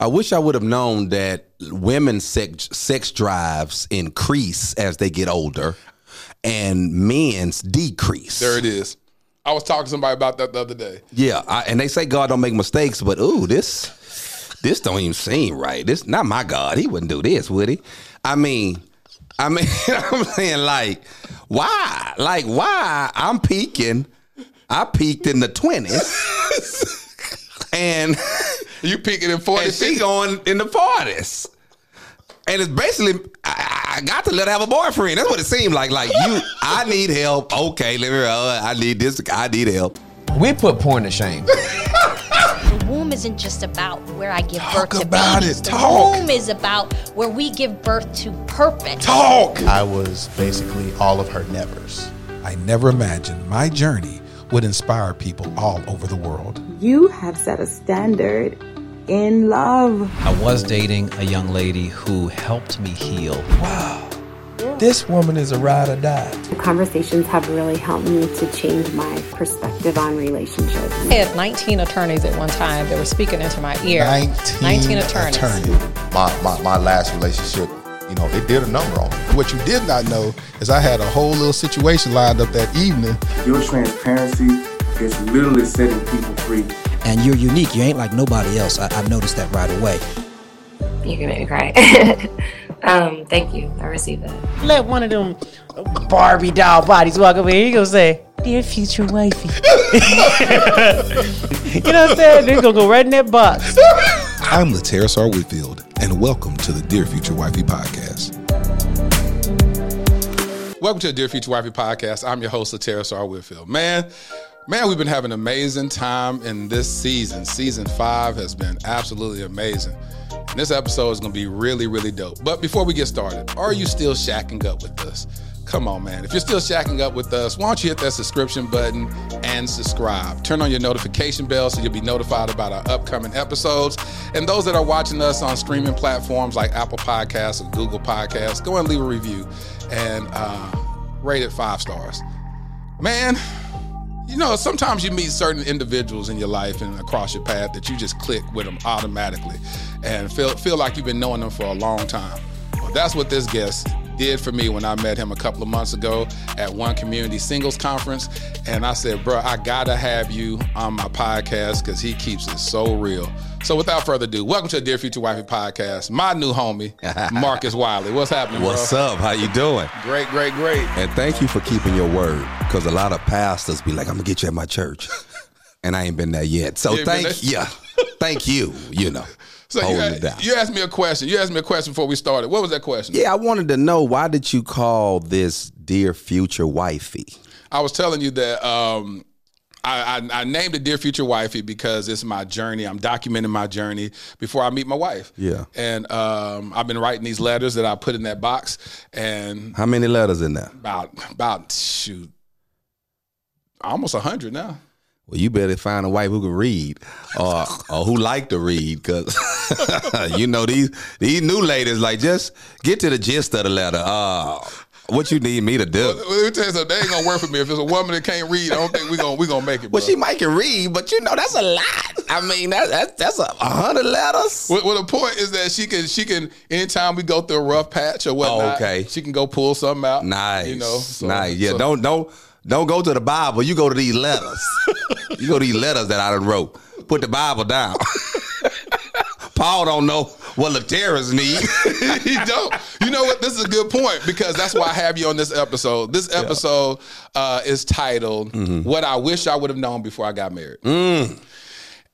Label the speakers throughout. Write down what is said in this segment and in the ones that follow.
Speaker 1: I wish I would have known that women's sex, sex drives increase as they get older and men's decrease.
Speaker 2: There it is. I was talking to somebody about that the other day.
Speaker 1: Yeah, I, and they say God don't make mistakes, but ooh, this this don't even seem right. This not my God. He wouldn't do this, would he? I mean, I mean, I'm saying like, why? Like, why? I'm peaking. I peaked in the twenties, and
Speaker 2: You picking in 40
Speaker 1: and she going in the forties. And it's basically, I, I got to let her have a boyfriend. That's what it seemed like. Like you, I need help. Okay, let me. Uh, I need this. I need help.
Speaker 3: We put porn to shame.
Speaker 4: The womb isn't just about where I give
Speaker 2: Talk
Speaker 4: birth to
Speaker 2: about
Speaker 4: babies.
Speaker 2: it.
Speaker 4: The
Speaker 2: Talk.
Speaker 4: womb is about where we give birth to purpose.
Speaker 2: Talk.
Speaker 5: I was basically all of her nevers. I never imagined my journey would inspire people all over the world.
Speaker 6: You have set a standard in love.
Speaker 3: I was dating a young lady who helped me heal. Wow.
Speaker 5: This woman is a ride or die.
Speaker 6: The conversations have really helped me to change my perspective on relationships.
Speaker 7: I had 19 attorneys at one time that were speaking into my ear.
Speaker 5: 19,
Speaker 7: 19 attorneys.
Speaker 8: my, my, my last relationship, you know, it did a number on me.
Speaker 5: What you did not know is I had a whole little situation lined up that evening.
Speaker 9: Your transparency is literally setting people free.
Speaker 10: And you're unique. You ain't like nobody else. I, I noticed that right away.
Speaker 6: You can make me cry. um, thank you. I received that.
Speaker 7: Let one of them Barbie doll bodies walk over here. You gonna say, "Dear future wifey," you know what I'm saying? They're gonna go right in that box.
Speaker 5: I'm Laterras R. Whitfield, and welcome to the Dear Future Wifey podcast.
Speaker 2: Welcome to the Dear Future Wifey podcast. I'm your host, Laterras R. Whitfield. Man, man, we've been having an amazing time in this season. Season five has been absolutely amazing. And this episode is going to be really, really dope. But before we get started, are you still shacking up with us? Come on, man. If you're still shacking up with us, why don't you hit that subscription button and subscribe? Turn on your notification bell so you'll be notified about our upcoming episodes. And those that are watching us on streaming platforms like Apple Podcasts or Google Podcasts, go and leave a review and uh, rate it five stars. Man, you know, sometimes you meet certain individuals in your life and across your path that you just click with them automatically and feel feel like you've been knowing them for a long time. Well, that's what this guest did for me when I met him a couple of months ago at one community singles conference. And I said, bro, I gotta have you on my podcast because he keeps it so real. So without further ado, welcome to the Dear Future Wifey podcast. My new homie, Marcus Wiley. What's happening,
Speaker 1: What's
Speaker 2: bro?
Speaker 1: up? How you doing?
Speaker 2: Great, great, great.
Speaker 1: And thank you for keeping your word, because a lot of pastors be like, "I'm gonna get you at my church," and I ain't been there yet. So
Speaker 2: You ain't been
Speaker 1: thank yeah, thank you. You know,
Speaker 2: So you,
Speaker 1: down.
Speaker 2: you asked me a question. You asked me a question before we started. What was that question?
Speaker 1: Yeah, I wanted to know why did you call this dear future wifey?
Speaker 2: I was telling you that um, I, I, I named it Dear Future Wifey because it's my journey. I'm documenting my journey before I meet my wife.
Speaker 1: Yeah.
Speaker 2: And um, I've been writing these letters that I put in that box, and
Speaker 1: How many letters in there?
Speaker 2: about about shoot, almost a hundred now.
Speaker 1: Well, you better find a wife who can read, or or who like to read, because you know these these new ladies like just get to the gist of the letter. Uh, what you need me to do?
Speaker 2: Let me tell you something. They ain't gonna work for me if it's a woman that can't read. I don't think we gonna we gonna make it.
Speaker 1: Well,
Speaker 2: bro.
Speaker 1: she might can read, but you know that's a lot. I mean, that, that that's a, a hundred letters.
Speaker 2: Well, well, the point is that she can she can anytime we go through a rough patch or whatnot,
Speaker 1: Oh, okay.
Speaker 2: she can go pull something out.
Speaker 1: Nice,
Speaker 2: you know, so-
Speaker 1: nice. Yeah,
Speaker 2: so-
Speaker 1: don't don't don't go to the Bible. You go to these letters. you go to these letters that I done wrote. Put the Bible down. Paul don't know what Laterras need.
Speaker 2: he don't. You know what? This is a good point because that's why I have you on this episode. This episode uh, is titled mm-hmm. "What I Wish I Would Have Known Before I Got Married." Mm.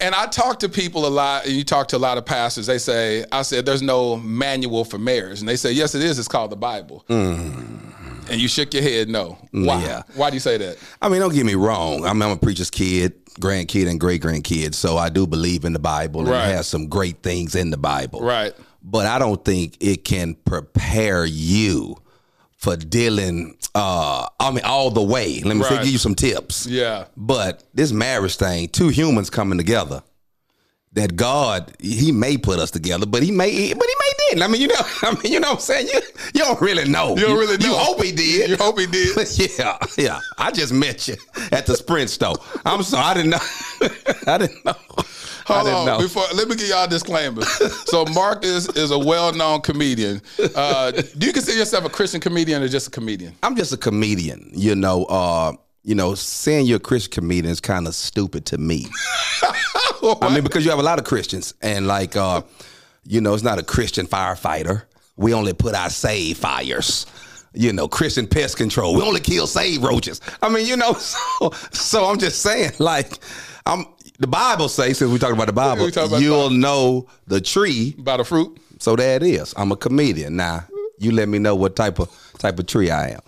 Speaker 2: And I talk to people a lot, and you talk to a lot of pastors. They say, "I said there's no manual for marriage," and they say, "Yes, it is. It's called the Bible." Mm. And you shook your head no. Why?
Speaker 1: Yeah.
Speaker 2: Why do you say that?
Speaker 1: I mean, don't get me wrong. I mean, I'm a preacher's kid, grandkid, and great grandkid, so I do believe in the Bible and
Speaker 2: Right.
Speaker 1: it has some great things in the Bible.
Speaker 2: Right.
Speaker 1: But I don't think it can prepare you for dealing. Uh, I mean, all the way. Let me say, give you some tips.
Speaker 2: Yeah.
Speaker 1: But this marriage thing, two humans coming together. That God, He may put us together, but He may, but He may didn't. I mean, you know, I mean, you know what I'm saying? You, you don't really know.
Speaker 2: You don't really know.
Speaker 1: You hope He did.
Speaker 2: You hope he did.
Speaker 1: yeah, yeah. I just met you at the Sprint store. I'm sorry, I didn't know. I didn't know. I
Speaker 2: Hold
Speaker 1: didn't
Speaker 2: on.
Speaker 1: know.
Speaker 2: Before let me give y'all a disclaimer. so Marcus is a well-known comedian. Uh, do you consider yourself a Christian comedian or just a comedian?
Speaker 1: I'm just a comedian. You know, uh, you know, saying you're a Christian comedian is kind of stupid to me. I mean, because you have a lot of Christians, and like, uh, you know, it's not a Christian firefighter. We only put out save fires. You know, Christian pest control. We only kill save roaches. I mean, you know, so, so I'm just saying, like, I'm the Bible says, since we talking about the Bible,
Speaker 2: about the
Speaker 1: you'll know the tree
Speaker 2: By the fruit.
Speaker 1: so there it is. I'm a comedian. Now you let me know what type of type of tree I am.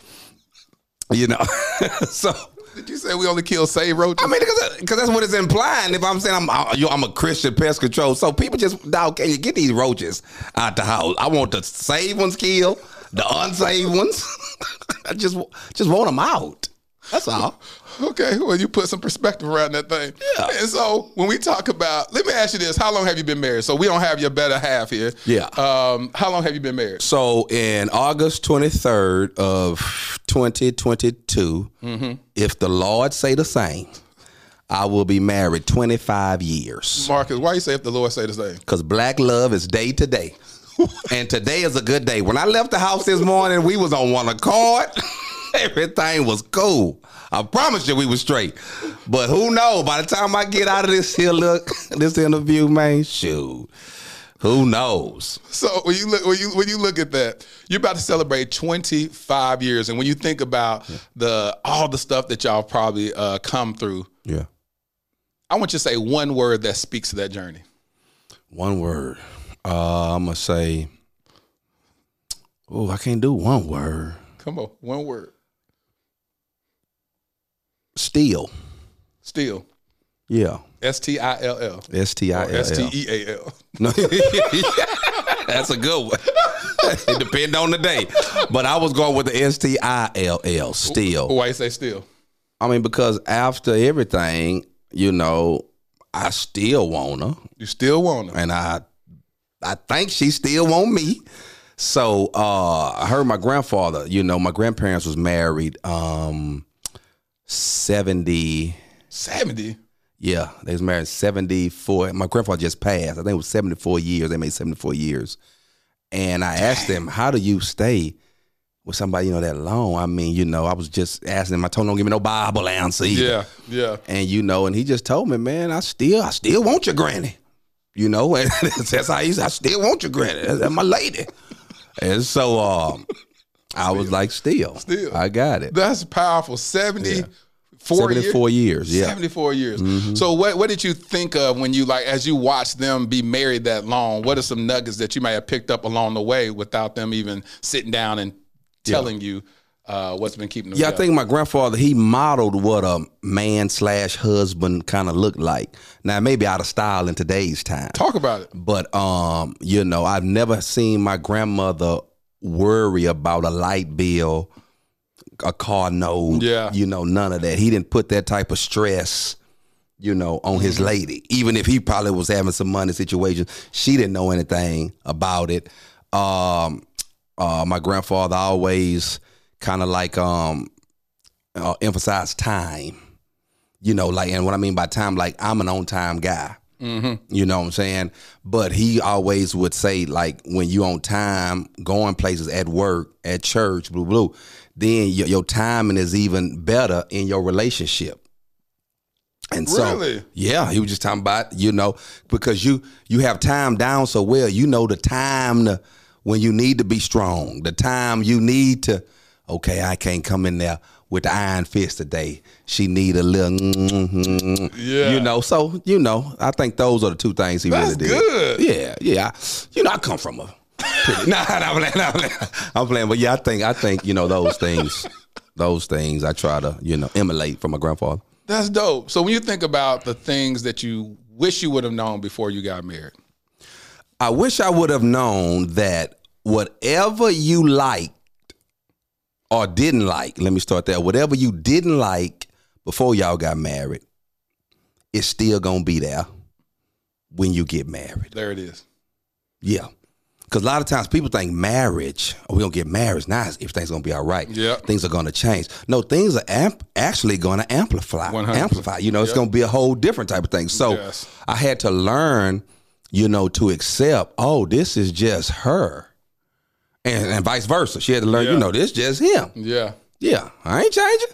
Speaker 1: You know, so
Speaker 2: Did you say we only kill save roaches?
Speaker 1: I mean, because that's what it's implying. If I'm saying I'm you- I'm a Christian pest control, so people just dog, can you get these roaches out the house? I want the saved ones killed, the unsaved ones. I just just want them out. That's all.
Speaker 2: Okay, well, you put some perspective around that thing.
Speaker 1: Yeah.
Speaker 2: And so when we talk about, let me ask you this: How long have you been married? So we don't have your better half here.
Speaker 1: Yeah.
Speaker 2: Um, how long have you been married?
Speaker 1: So in August 23rd of 2022, mm-hmm. if the Lord say the same, I will be married 25 years.
Speaker 2: Marcus, why you say if the Lord say the same?
Speaker 1: Because black love is day to day. and today is a good day. When I left the house this morning, we was on one accord. Everything was cool. I promise you we was straight. But who knows? By the time I get out of this here look, this interview, man, shoot. Who knows?
Speaker 2: So when you look when you when you look at that, you're about to celebrate 25 years, and when you think about the all the stuff that y'all probably uh, come through,
Speaker 1: Yeah.
Speaker 2: I want you to say one word that speaks to that journey.
Speaker 1: One word. Uh, I'm gonna say. Oh, I can't do one word.
Speaker 2: Come on, one word.
Speaker 1: Still.
Speaker 2: Still,
Speaker 1: Yeah.
Speaker 2: S T I L L.
Speaker 1: S T I L
Speaker 2: S T
Speaker 1: L.
Speaker 2: E A L.
Speaker 1: No, that's a good one. it depends on the day, but I was going with the S T I L L. Still.
Speaker 2: Why you say still?
Speaker 1: I mean, because after everything, you know, I still want her,
Speaker 2: You still want her.
Speaker 1: and I, I think she still want me. So uh, I heard my grandfather. You know, my grandparents was married. Um, seventy.
Speaker 2: 70.
Speaker 1: Yeah, they was married 74. My grandfather just passed. I think it was 74 years. They made 74 years. And I asked them, how do you stay with somebody, you know, that long? I mean, you know, I was just asking him. I told him, don't give me no Bible answer either.
Speaker 2: Yeah, yeah.
Speaker 1: And, you know, and he just told me, man, I still, I still want your granny. You know, and that's how he said, I still want your granny. That's my lady. And so um, I was like, still.
Speaker 2: Still.
Speaker 1: I got it.
Speaker 2: That's powerful. 74
Speaker 1: 74 years, yeah.
Speaker 2: 74 years.
Speaker 1: Mm-hmm.
Speaker 2: So what what did you think of when you like as you watched them be married that long? What are some nuggets that you might have picked up along the way without them even sitting down and telling you uh, what's been keeping them
Speaker 1: Yeah, I think my grandfather he modeled what a man slash husband kind of looked like. Now maybe out of style in today's time,
Speaker 2: Talk about it.
Speaker 1: but um, you know, I've never seen my grandmother worry about a light bill, a car note.
Speaker 2: Yeah.
Speaker 1: you know, none of that. He didn't put that type of stress. You know, on
Speaker 2: Mm-hmm.
Speaker 1: his lady, even if he probably was having some money situations, she didn't know anything about it. Um, uh, my grandfather always kind of like um uh, emphasize time. You know, like, and what I mean by time, like I'm an on time guy.
Speaker 2: Mm-hmm.
Speaker 1: You know what I'm saying? But he always would say, like, when you on time, going places at work, at church, blue, blue, then your, your timing is even better in your relationship. And so,
Speaker 2: Really?
Speaker 1: yeah, he was just talking about, you know, because you you have time down so well, you know the time to, when you need to be strong, the time you need to, okay, I can't come in there with the iron fist today. She need a little, mm-hmm,
Speaker 2: Yeah.
Speaker 1: you know. So you know, I think those are the two things he
Speaker 2: That's
Speaker 1: really did.
Speaker 2: good.
Speaker 1: Yeah, yeah. You know, I come from a nah, nah, I'm playing, nah, I'm playing. I'm playing. But yeah, I think I think you know those things. Those things I try to you know emulate from my grandfather.
Speaker 2: That's dope. So when you think about the things that you wish you would have known before you got married,
Speaker 1: I wish I would have known that whatever you liked or didn't like, let me start there. Whatever you didn't like before y'all got married, it's still gonna be there when you get married.
Speaker 2: there it is.
Speaker 1: Yeah. Because a lot of times people think marriage, oh, we're going to get married now, everything's going to be all right.
Speaker 2: Yeah.
Speaker 1: Things are going to change. No, things are amp- actually going to amplify.
Speaker 2: 100%.
Speaker 1: Amplify. You know, it's
Speaker 2: Yep.
Speaker 1: going to be a whole different type of thing. So
Speaker 2: Yes.
Speaker 1: I had to learn, you know, to accept, oh, this is just her. And, and vice versa. She had to learn,
Speaker 2: Yeah.
Speaker 1: you know, this just him.
Speaker 2: Yeah.
Speaker 1: Yeah. I ain't changing.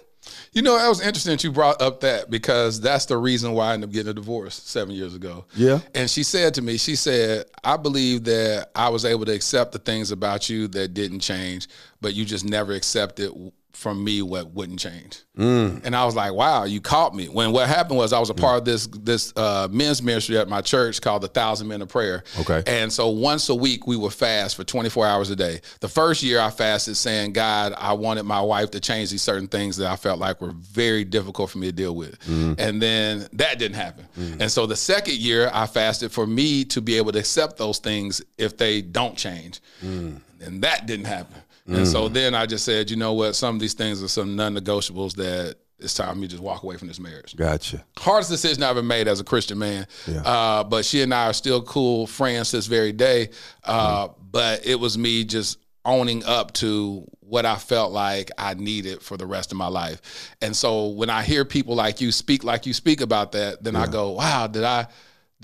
Speaker 2: You know, that was interesting that you brought up that because that's the reason why I ended up getting a divorce seven years ago.
Speaker 1: Yeah.
Speaker 2: And she said to me, she said, I believe that I was able to accept the things about you that didn't change, but you just never accepted from me what wouldn't change.
Speaker 1: Mm.
Speaker 2: And I was like, wow, you caught me. When what happened was I was a part of this this uh, men's ministry at my church called the Thousand Men of Prayer.
Speaker 1: Okay.
Speaker 2: And so once a week we would fast for 24 hours a day. The first year I fasted saying, God, I wanted my wife to change these certain things that I felt like were very difficult for me to deal with. And then that didn't happen. And so the second year I fasted for me to be able to accept those things if they don't change. And that didn't happen. And so then I just said, you know what, some of these things are some non-negotiables that it's time me to just walk away from this marriage
Speaker 1: Gotcha.
Speaker 2: hardest decision I ever made as a Christian man.
Speaker 1: Yeah.
Speaker 2: Uh, but she and I are still cool friends this very day. Uh, But it was me just owning up to what I felt like I needed for the rest of my life. And so when I hear people like you speak like you speak about that, then I go, wow, did I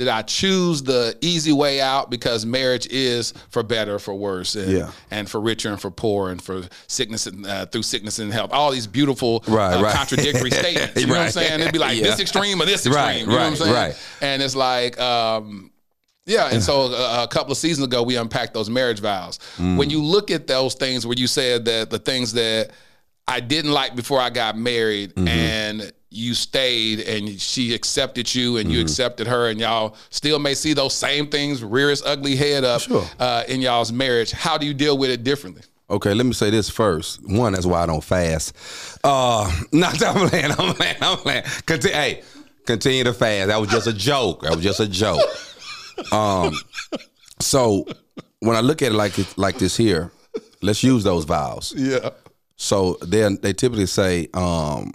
Speaker 2: did I choose the easy way out because marriage is for better for worse and,
Speaker 1: Yeah.
Speaker 2: and for richer and for poor and for sickness and uh, through sickness and health all these beautiful
Speaker 1: Right,
Speaker 2: uh,
Speaker 1: right.
Speaker 2: contradictory statements you know what I'm saying it'd be like
Speaker 1: Yeah.
Speaker 2: this extreme or this extreme
Speaker 1: Right,
Speaker 2: you know what I'm saying
Speaker 1: right.
Speaker 2: and it's like um yeah, and so a, a couple of seasons ago, we unpacked those marriage vows.
Speaker 1: Mm.
Speaker 2: When you look at those things where you said that the things that I didn't like before I got married,
Speaker 1: Mm-hmm.
Speaker 2: and you stayed, and she accepted you, and
Speaker 1: Mm-hmm.
Speaker 2: you accepted her, and y'all still may see those same things rear its ugly head up
Speaker 1: Sure.
Speaker 2: uh, in y'all's marriage. How do you deal with it differently?
Speaker 1: Okay, let me say this first. One, that's why I don't fast. Uh, not I'm playing, I'm playing, I'm playing. Hey, continue to fast. That was just a joke. That was just a joke. Um, so when I look at it like it, like this here, let's use those vows.
Speaker 2: Yeah,
Speaker 1: So they they typically say um,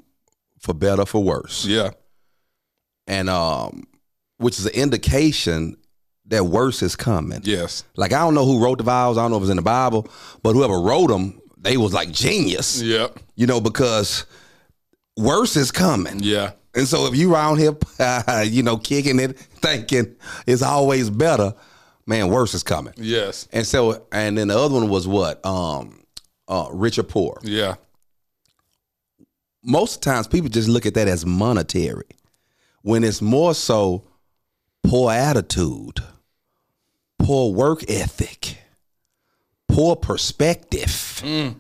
Speaker 1: for better for worse,
Speaker 2: yeah,
Speaker 1: and um, which is an indication that worse is coming.
Speaker 2: yes,
Speaker 1: Like I don't know who wrote the vows. I don't know if it's in the Bible, but whoever wrote them, they was like genius.
Speaker 2: yep,
Speaker 1: You know, because worse is coming.
Speaker 2: yeah,
Speaker 1: And so if you around here, you know, kicking it, thinking it's always better, man, worse is coming.
Speaker 2: yes,
Speaker 1: And so, and then the other one was what? Um, uh, rich or poor.
Speaker 2: yeah,
Speaker 1: Most times, people just look at that as monetary, when it's more so poor attitude, poor work ethic, poor perspective. Mm.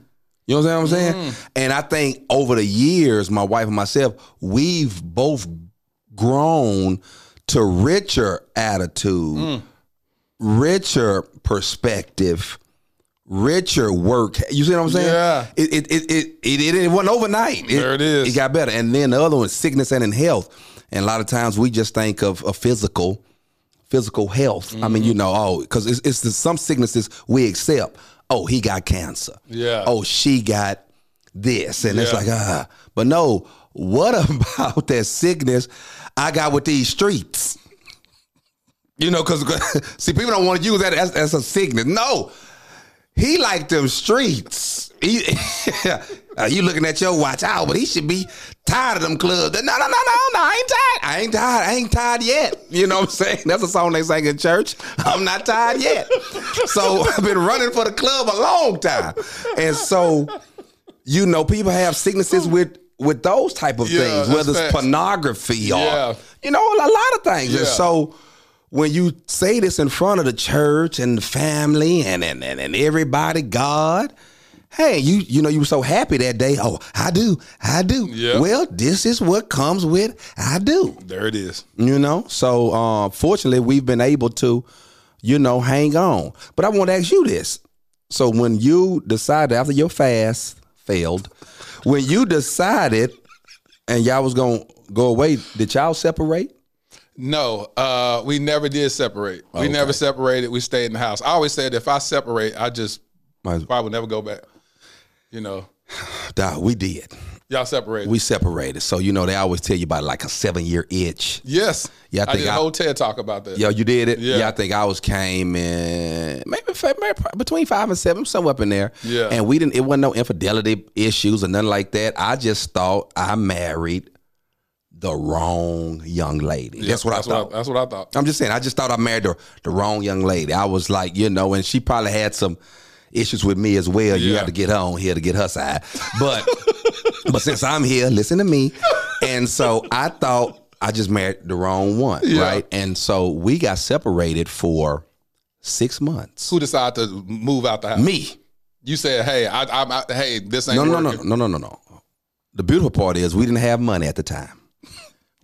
Speaker 1: You know what I'm saying? Mm. And I think over the years, my wife and myself, we've both grown to richer attitude, mm. richer perspective, richer work. You see what I'm saying?
Speaker 2: Yeah.
Speaker 1: It it it it, it, it wasn't overnight.
Speaker 2: There it is.
Speaker 1: It got better. And then the other one, sickness and in health. And a lot of times we just think of a physical, physical health. I mean, you know, oh, because it's, it's the, some sicknesses we accept. Oh, he got cancer.
Speaker 2: Yeah.
Speaker 1: Oh, she got this, and it's like ah. But no, what about that sickness I got with these streets? You know, because see, people don't want to use that as, as a sickness. No, he like them streets. He, uh, you looking at your watch out, but he should be tired of them clubs. No, no, no, no, no. I ain't tired. I ain't tired. I ain't tired yet. You know what I'm saying? That's a song they sang in church. I'm not tired yet. So I've been running for the club a long time, and so you know, people have sicknesses with with those type of
Speaker 2: Yeah,
Speaker 1: things, whether it's
Speaker 2: facts.
Speaker 1: pornography or
Speaker 2: Yeah.
Speaker 1: you know, a lot of things. And so when you say this in front of the church and the family and and, and, and everybody, God, hey, you you know you were so happy that day. Oh, I do, I do.
Speaker 2: Yeah.
Speaker 1: Well, this is what comes with I do.
Speaker 2: there it is.
Speaker 1: You know, so uh, fortunately, we've been able to, you know, hang on. But I want to ask you this. So when you decided after your fast failed, when you decided and y'all was gonna go away, did y'all separate?
Speaker 2: No, uh, we never did separate. We
Speaker 1: Okay.
Speaker 2: never separated. We stayed in the house. I always said if I separate, I just
Speaker 1: Might-
Speaker 2: probably never go back. You know,
Speaker 1: Dawg, we did.
Speaker 2: y'all separated.
Speaker 1: We separated. So you know they always tell you about like a seven year itch.
Speaker 2: yes.
Speaker 1: Yeah, I
Speaker 2: I,
Speaker 1: think
Speaker 2: did a
Speaker 1: I-
Speaker 2: whole TED talk about that.
Speaker 1: Yeah, you did it.
Speaker 2: Yeah.
Speaker 1: I think I was came in maybe, maybe between five and seven, somewhere up in there.
Speaker 2: Yeah.
Speaker 1: and we didn't. It wasn't no infidelity issues or nothing like that. I just thought I married the wrong young lady.
Speaker 2: Yeah,
Speaker 1: that's what
Speaker 2: that's
Speaker 1: I thought.
Speaker 2: that's what I thought.
Speaker 1: I'm just saying. I just thought I married the, the wrong young lady. I was like, you know, and she probably had some issues with me as well. You
Speaker 2: Yeah.
Speaker 1: have to get her on here to get her side. But but since I'm here, listen to me. And so I thought I just married the wrong one,
Speaker 2: Yeah.
Speaker 1: right? And so we got separated for six months.
Speaker 2: Who decided to move out the house?
Speaker 1: Me.
Speaker 2: You said, "Hey, I, I'm out, hey, this ain't
Speaker 1: No, no, no, no, no, no, no. The beautiful part is we didn't have money at the time.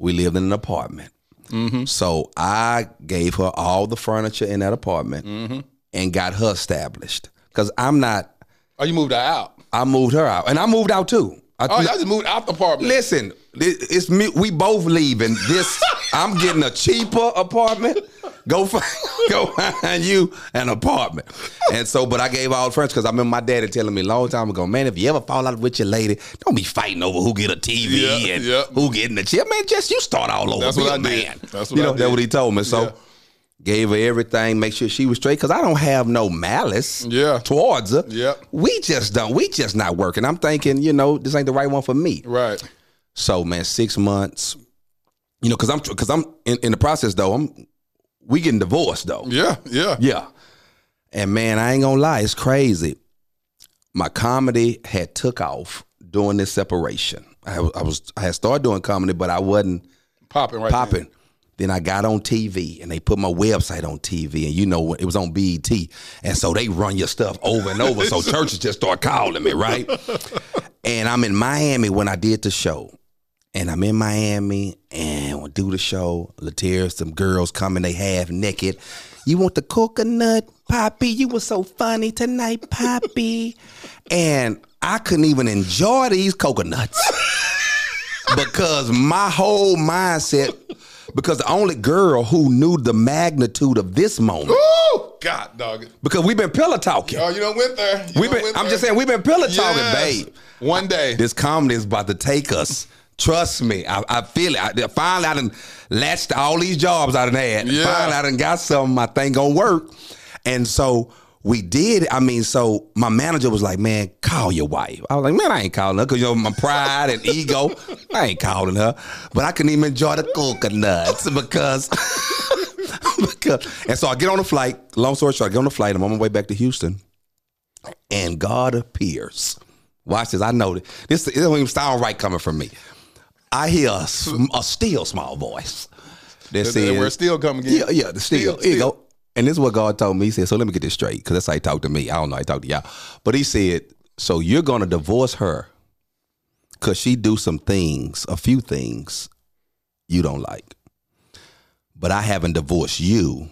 Speaker 1: We lived in an apartment.
Speaker 2: Mm-hmm.
Speaker 1: So I gave her all the furniture in that apartment
Speaker 2: Mm-hmm.
Speaker 1: and got her established. Because I'm not,
Speaker 2: Oh, you moved her out.
Speaker 1: I moved her out. And I moved out too. I,
Speaker 2: Oh, y'all just moved out the apartment.
Speaker 1: Listen, it's me. We both leaving. This, I'm getting a cheaper apartment. Go find, go find you an apartment. And so, but I gave all the furniture because I remember my daddy telling me a long time ago, man, if you ever fall out with your lady, don't be fighting over who get a TV
Speaker 2: Yeah,
Speaker 1: and
Speaker 2: yeah.
Speaker 1: who getting the chair. Man, just you start all over.
Speaker 2: That's
Speaker 1: Be
Speaker 2: what I did. That's what
Speaker 1: you
Speaker 2: I
Speaker 1: know,
Speaker 2: did.
Speaker 1: that's what he told me. So.
Speaker 2: Yeah.
Speaker 1: Gave her everything, make sure she was straight, because I don't have no malice
Speaker 2: Yeah.
Speaker 1: towards her.
Speaker 2: Yep.
Speaker 1: We just don't, we just not working. I'm thinking, you know, this ain't the right one for me.
Speaker 2: Right.
Speaker 1: So man, six months. You know, because I'm because I'm in, in the process though. I'm we getting divorced though.
Speaker 2: Yeah. Yeah.
Speaker 1: Yeah. And man, I ain't gonna lie, it's crazy. My comedy had took off during this separation. I, was- I was I had started doing comedy, but I wasn't
Speaker 2: Popping right.
Speaker 1: popping. Then I got on TV and they put my website on TV, and you know it was on BET, and so they run your stuff over and over. so churches just start calling me, right? and I'm in Miami when I did the show, and I'm in Miami and we do the show. Latier, some girls coming, they half naked. You want the coconut, Poppy? You were so funny tonight, Poppy. and I couldn't even enjoy these coconuts because my whole mindset because the only girl who knew the magnitude of this moment
Speaker 2: Ooh, God, dog.
Speaker 1: because we've been pillow talking.
Speaker 2: Oh, you don't went there. You
Speaker 1: We've been, I'm
Speaker 2: there.
Speaker 1: just saying we've been pillow talking,
Speaker 2: Yes.
Speaker 1: babe.
Speaker 2: One day.
Speaker 1: This comedy is about to take us. Trust me, I, I feel it. I, finally, I done latched all these jobs I done had.
Speaker 2: Yeah.
Speaker 1: Finally, I done got something I think gonna work. And so we did. I mean, so my manager was like, "Man, call your wife." I was like, "Man, I ain't calling her because you know my pride and ego. I ain't calling her." But I couldn't even enjoy the coconuts because. because and so I get on the flight. Long story short, I get on the flight. I'm on my way back to Houston, and God appears. Watch this. I know that this. It don't even sound right coming from me. I hear a, a still small voice that says,
Speaker 2: where still again?
Speaker 1: Yeah, yeah, the still.
Speaker 2: Still, still.
Speaker 1: go. And this is what God told me. He said, "So let me get this straight, because that's how He talked to me. I don't know. He talked to y'all, but He said, so you're gonna divorce her because she do some things, a few things you don't like, but I haven't divorced you,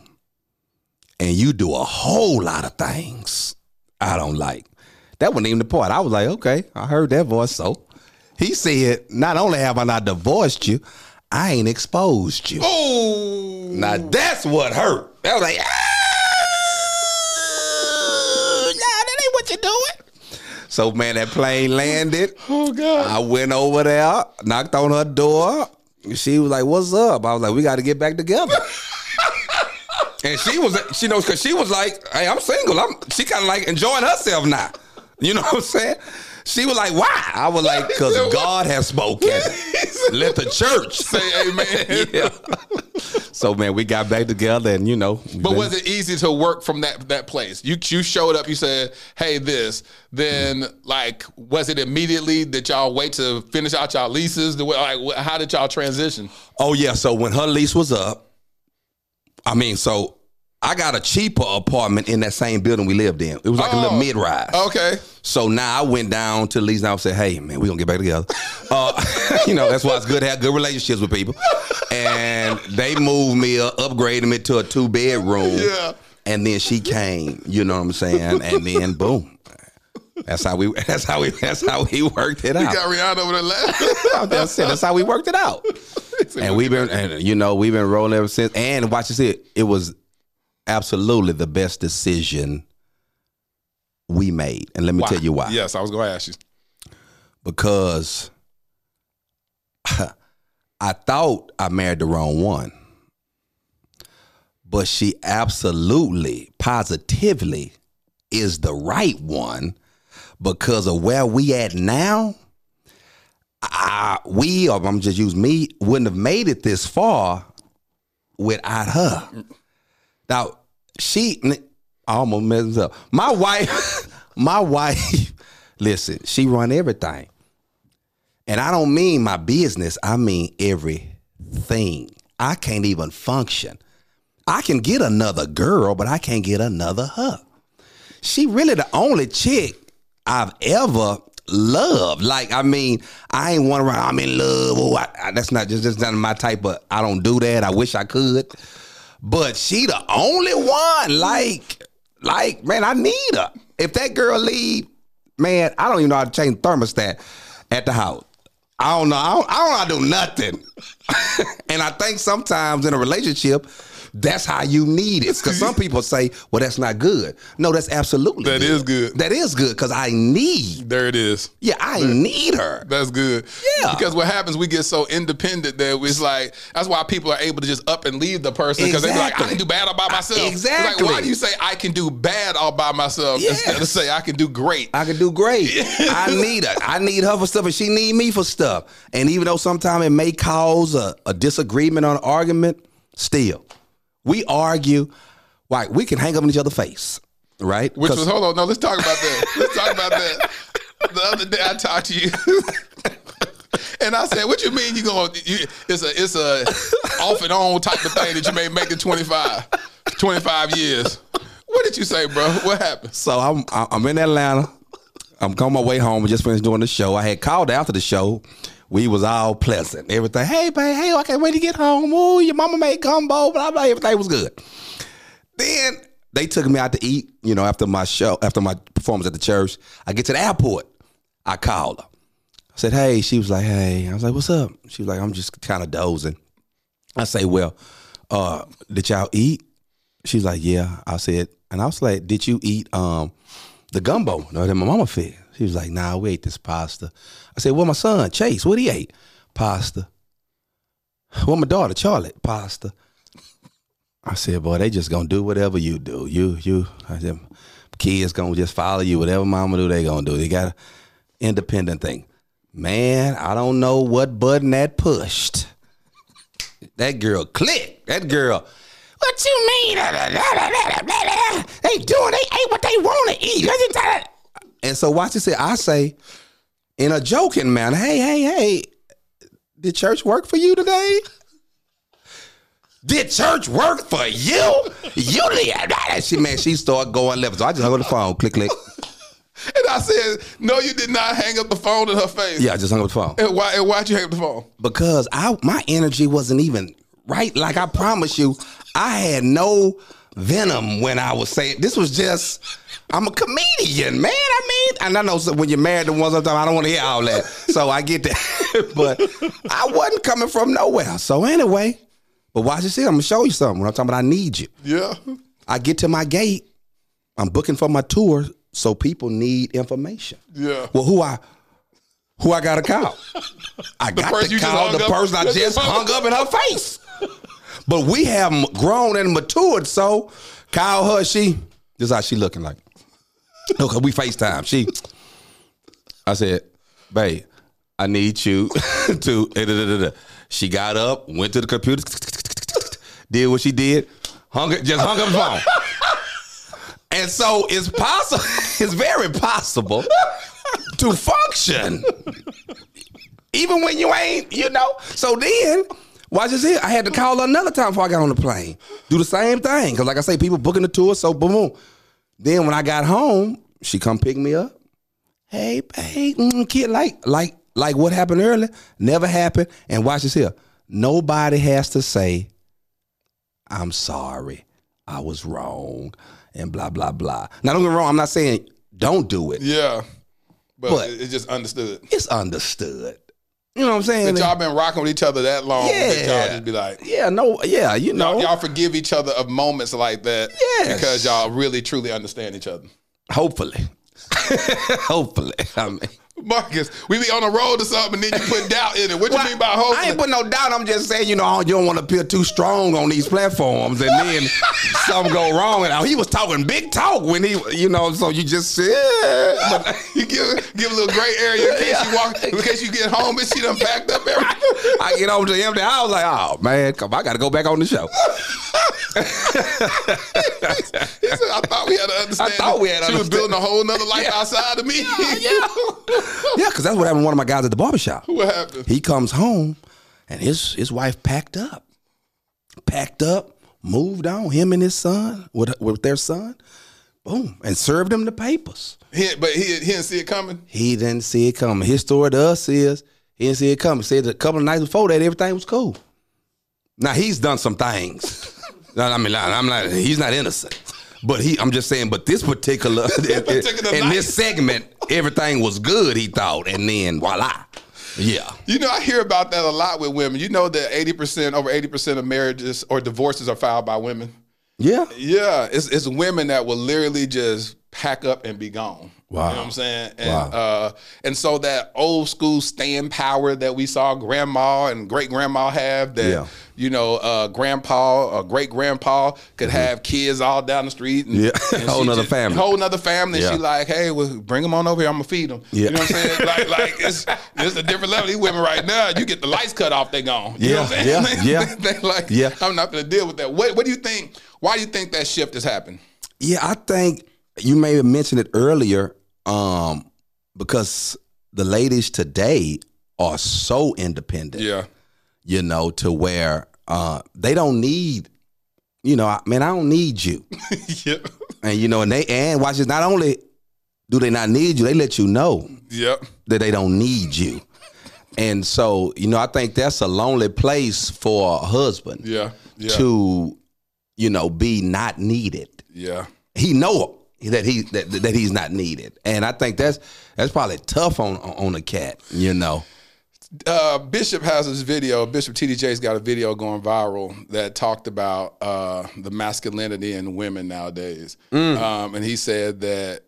Speaker 1: and you do a whole lot of things I don't like. That wasn't even the part. I was like, okay, I heard that voice. So he said, not only have I not divorced you, I ain't exposed you.
Speaker 2: Oh,
Speaker 1: Now that's what hurt. I was like, ah, nah, that ain't what you're doing. So man, that plane landed.
Speaker 2: Oh God.
Speaker 1: I went over there, knocked on her door. She was like, "What's up?" I was like, "We got to get back together." and she was, she knows, because she was like, "Hey, I'm single. I'm." She kind of like enjoying herself now. You know what I'm saying? She was like, "Why?" I was like, "Cause God has spoken. Let the church
Speaker 2: Say amen.
Speaker 1: yeah. So man, we got back together, and you know.
Speaker 2: But was it easy to work from that that place? You you showed up. You said, "Hey, this." Then, like, was it immediately that y'all wait to finish out y'all leases? The way, like, how did y'all transition?
Speaker 1: Oh yeah. So when her lease was up, I mean, so I got a cheaper apartment in that same building we lived in. It was like a little
Speaker 2: Oh,
Speaker 1: mid rise.
Speaker 2: Okay.
Speaker 1: So now I went down to the lease now and said, "Hey man, we're gonna get back together." Uh, you know, that's why it's good to have good relationships with people. And they moved me, uh, upgraded me to a two bedroom.
Speaker 2: Yeah.
Speaker 1: and then she came. You know what I'm saying? And then boom. That's how we. That's how we. That's how we worked it out.
Speaker 2: We got Rihanna over there laughing.
Speaker 1: That's it. That's how we worked it out. And we've been, and you know, we've been rolling ever since. And watch this, it it was absolutely the best decision we made. And let me
Speaker 2: Why?
Speaker 1: tell you why.
Speaker 2: Yes, I was going to ask you.
Speaker 1: Because I thought I married the wrong one, but she absolutely, positively is the right one because of where we at now. I, we, or I'm just using me, wouldn't have made it this far without her. Now, she, I almost messed up. My wife, my wife, listen, she run everything. And I don't mean my business, I mean everything. I can't even function. I can get another girl, but I can't get another her. She really the only chick I've ever loved. Like, I mean, I ain't one around, I'm in love. I, I- that's not just, just not my type, but I don't do that. I wish I could. But she the only one. Mm. Like, like, man, I need her. If that girl leave, man, I don't even know how to change thermostat at the house. I don't know. I don't, I don't know how to do nothing. and I think sometimes in a relationship, that's how you need it. Because some people say, well, that's not good. No, that's absolutely
Speaker 2: That
Speaker 1: good.
Speaker 2: is good.
Speaker 1: That is good because I need.
Speaker 2: There it is.
Speaker 1: Yeah, I need her.
Speaker 2: That's good.
Speaker 1: Yeah.
Speaker 2: Because what happens, we get so independent that it's like that's why people are able to just up and leave the person because they're like, I can do bad all by myself. It's
Speaker 1: Exactly.
Speaker 2: like, why do you say I can do bad all by myself
Speaker 1: Yes.
Speaker 2: instead of say I can do great?
Speaker 1: I can do great. I need her. I need her for stuff, and she need me for stuff. And even though sometimes it may cause a, a disagreement or an argument, still, we argue. Like we can hang up in each other's face, right?
Speaker 2: Which was hold on, no, let's talk about that. let's talk about that. The other day I talked to you. And I said, "What you mean you going? to It's a it's a off and on type of thing that you may make in 25, 25 years." What did you say, bro? What happened?
Speaker 1: So I'm I'm in Atlanta. I'm on my way home. I just finished doing the show. I had called after the show. We was all pleasant. Everything. Hey, babe. Hey, I can't wait to get home. Ooh, your mama made gumbo. Blah blah. Everything was good. Then they took me out to eat. You know, after my show, after my performance at the church, I get to the airport. I called her. I said, "Hey." She was like, "Hey." I was like, "What's up?" She was like, "I'm just kind of dozing." I say, "Well, uh, did y'all eat?" She's like, "Yeah." I said, and I was like, "Did you eat um the gumbo that my mama fed?" She was like, "Nah, we ate this pasta." I said, "Well, my son Chase, what he ate? Pasta." Well, my daughter Charlotte, pasta. I said, "Boy, they just gonna do whatever you do. You, you, I said, kids gonna just follow you. Whatever mama do, they gonna do. They got an independent thing." Man, I don't know what button that pushed. That girl clicked. That girl. What you mean? They doing, they ate what they want to eat. And so watch this. I say, in a joking manner, hey, hey, hey, did church work for you today? Did church work for you? You did. She man, she started going left. So I just hung up the phone. Click, click.
Speaker 2: And I said, "No, you did not hang up the phone in her face."
Speaker 1: Yeah, I just hung up the phone.
Speaker 2: And why? And why'd you hang up the phone?
Speaker 1: because I my energy wasn't even right. Like I promise you, I had no venom when I was saying this was just. I'm a comedian, man. I mean, and I know when you're married to one sometimes I don't want to hear all that, so I get that. but I wasn't coming from nowhere. So anyway, but watch this here. I'm gonna show you something. When I'm talking about I need you.
Speaker 2: Yeah.
Speaker 1: I get to my gate. I'm booking for my tour, so people need information.
Speaker 2: Yeah.
Speaker 1: Well, who I who I got to call? I got to call the person I just
Speaker 2: hung
Speaker 1: hung up in her face. But we have grown and matured, so call her. She this is how she looking like. Okay, we FaceTime. She, I said, babe, I need you to. da, da, da, da." She got up, went to the computer, did what she did, hung it, just hung up the phone. And so it's possible, it's very possible to function. Even when you ain't, you know. So then, watch this here. I had to call her another time before I got on the plane. Do the same thing. Cause like I say, people booking the tour, so boom, boom. Then when I got home, she come pick me up. Hey, hey, mm, kid, like, like, like what happened earlier never happened. And watch this here. Nobody has to say, I'm sorry. I was wrong and blah blah blah. Now don't get me wrong, I'm not saying don't do it.
Speaker 2: Yeah. But,
Speaker 1: But-
Speaker 2: it's just understood.
Speaker 1: It's understood. You know what I'm saying?
Speaker 2: That y'all been rocking with each other that long. That
Speaker 1: Yeah.
Speaker 2: y'all just be like,
Speaker 1: yeah, no, yeah, you know.
Speaker 2: y'all, y'all forgive each other of moments like that.
Speaker 1: Yes.
Speaker 2: Because y'all really truly understand each other.
Speaker 1: Hopefully. Hopefully. I mean
Speaker 2: Marcus, we be on the road or something, and then you put doubt in it. What
Speaker 1: Well,
Speaker 2: you mean by hopefully?
Speaker 1: I ain't putting no doubt. I'm just saying, you know, you don't want to appear too strong on these platforms, and then something go wrong. And he was talking big talk when he, you know, so you just said, but
Speaker 2: you give give a little gray area in case you walk, in case you get home and she done packed up everything.
Speaker 1: I get home to the empty house like, oh man, come, I got to go back on the show.
Speaker 2: He said, I thought we had to understand.
Speaker 1: I thought we had
Speaker 2: She was building a whole nother life outside of me.
Speaker 1: yeah, because that's what happened. to One of my guys at the barbershop.
Speaker 2: what happened?
Speaker 1: He comes home, and his his wife packed up, packed up, moved on. Him and his son with with their son, boom, and served him the papers.
Speaker 2: He, but he, he didn't see it coming.
Speaker 1: He didn't see it coming. His story to us is he didn't see it coming. Said a couple of nights before that everything was cool. Now he's done some things. I mean, I'm not. He's not innocent. But he, I'm just saying. But this particular,
Speaker 2: particular
Speaker 1: in
Speaker 2: night.
Speaker 1: this segment, everything was good. He thought, and then voila, yeah.
Speaker 2: You know, I hear about that a lot with women. You know that 80%, over 80% of marriages or divorces are filed by women.
Speaker 1: Yeah.
Speaker 2: Yeah, it's it's women that will literally just pack up and be gone.
Speaker 1: Wow.
Speaker 2: You know what I'm saying? And
Speaker 1: Wow.
Speaker 2: uh and so that old school staying power that we saw grandma and great grandma have that
Speaker 1: Yeah.
Speaker 2: you know, uh grandpa or great grandpa could have kids all down the street and,
Speaker 1: Mm-hmm. Yeah.
Speaker 2: and
Speaker 1: Whole
Speaker 2: she
Speaker 1: nother
Speaker 2: just-
Speaker 1: family.
Speaker 2: Whole nother family.
Speaker 1: Yeah.
Speaker 2: And she like, hey, well, bring them on over here, I'm gonna feed them.
Speaker 1: Yeah.
Speaker 2: You know what I'm saying? like like it's it's a different level. These women right now, you get the lights cut off, they gone. You know
Speaker 1: Yeah,
Speaker 2: what I'm saying?
Speaker 1: yeah, yeah.
Speaker 2: they like,
Speaker 1: Yeah.
Speaker 2: I'm not gonna deal with that. What what do you think? Why do you think that shift has happened?
Speaker 1: Yeah, I think you may have mentioned it earlier, um, because the ladies today are so independent.
Speaker 2: Yeah.
Speaker 1: You know, to where uh, they don't need, you know, I, man, I don't need you.
Speaker 2: yeah.
Speaker 1: And you know, and they and watch this. Not only do they not need you, they let you know
Speaker 2: Yep.
Speaker 1: that they don't need you. And so, you know, I think that's a lonely place for a husband
Speaker 2: Yeah. Yeah.
Speaker 1: to, you know, be not needed.
Speaker 2: Yeah.
Speaker 1: He know that he that, that he's not needed, and I think that's that's probably tough on on a cat. You know,
Speaker 2: Uh, Bishop has this video. Bishop T.D. Jakes' got a video going viral that talked about uh, the masculinity in women nowadays,
Speaker 1: Mm.
Speaker 2: um, and he said that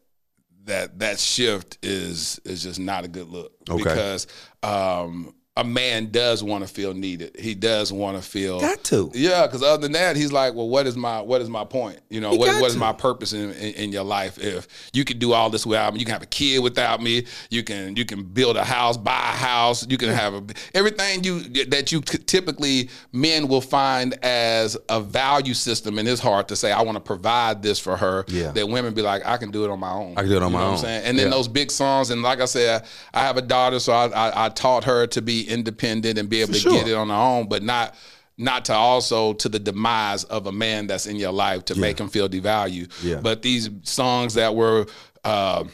Speaker 2: that that shift is is just not a good look
Speaker 1: Okay.
Speaker 2: because um, a man does want to feel needed. He does want to feel
Speaker 1: Got to.
Speaker 2: Yeah, because other than that, he's like, well, what is my what is my point? You know,
Speaker 1: He
Speaker 2: what, what is my purpose in, in, in your life? If you could do all this without me, you can have a kid without me. You can you can build a house, buy a house. You can have a, everything you that you typically men will find as a value system in his heart to say, I want to provide this for her.
Speaker 1: Yeah.
Speaker 2: That women be like, I can do it on my own.
Speaker 1: I can do it on
Speaker 2: You
Speaker 1: my
Speaker 2: know what
Speaker 1: own.
Speaker 2: I'm saying? And then
Speaker 1: Yeah.
Speaker 2: those big songs, and like I said, I have a daughter, so I, I, I taught her to be independent and be able
Speaker 1: For
Speaker 2: to
Speaker 1: sure.
Speaker 2: get it on her own, but not not to also to the demise of a man that's in your life to make him feel devalued.
Speaker 1: Yeah.
Speaker 2: But these songs that were uh,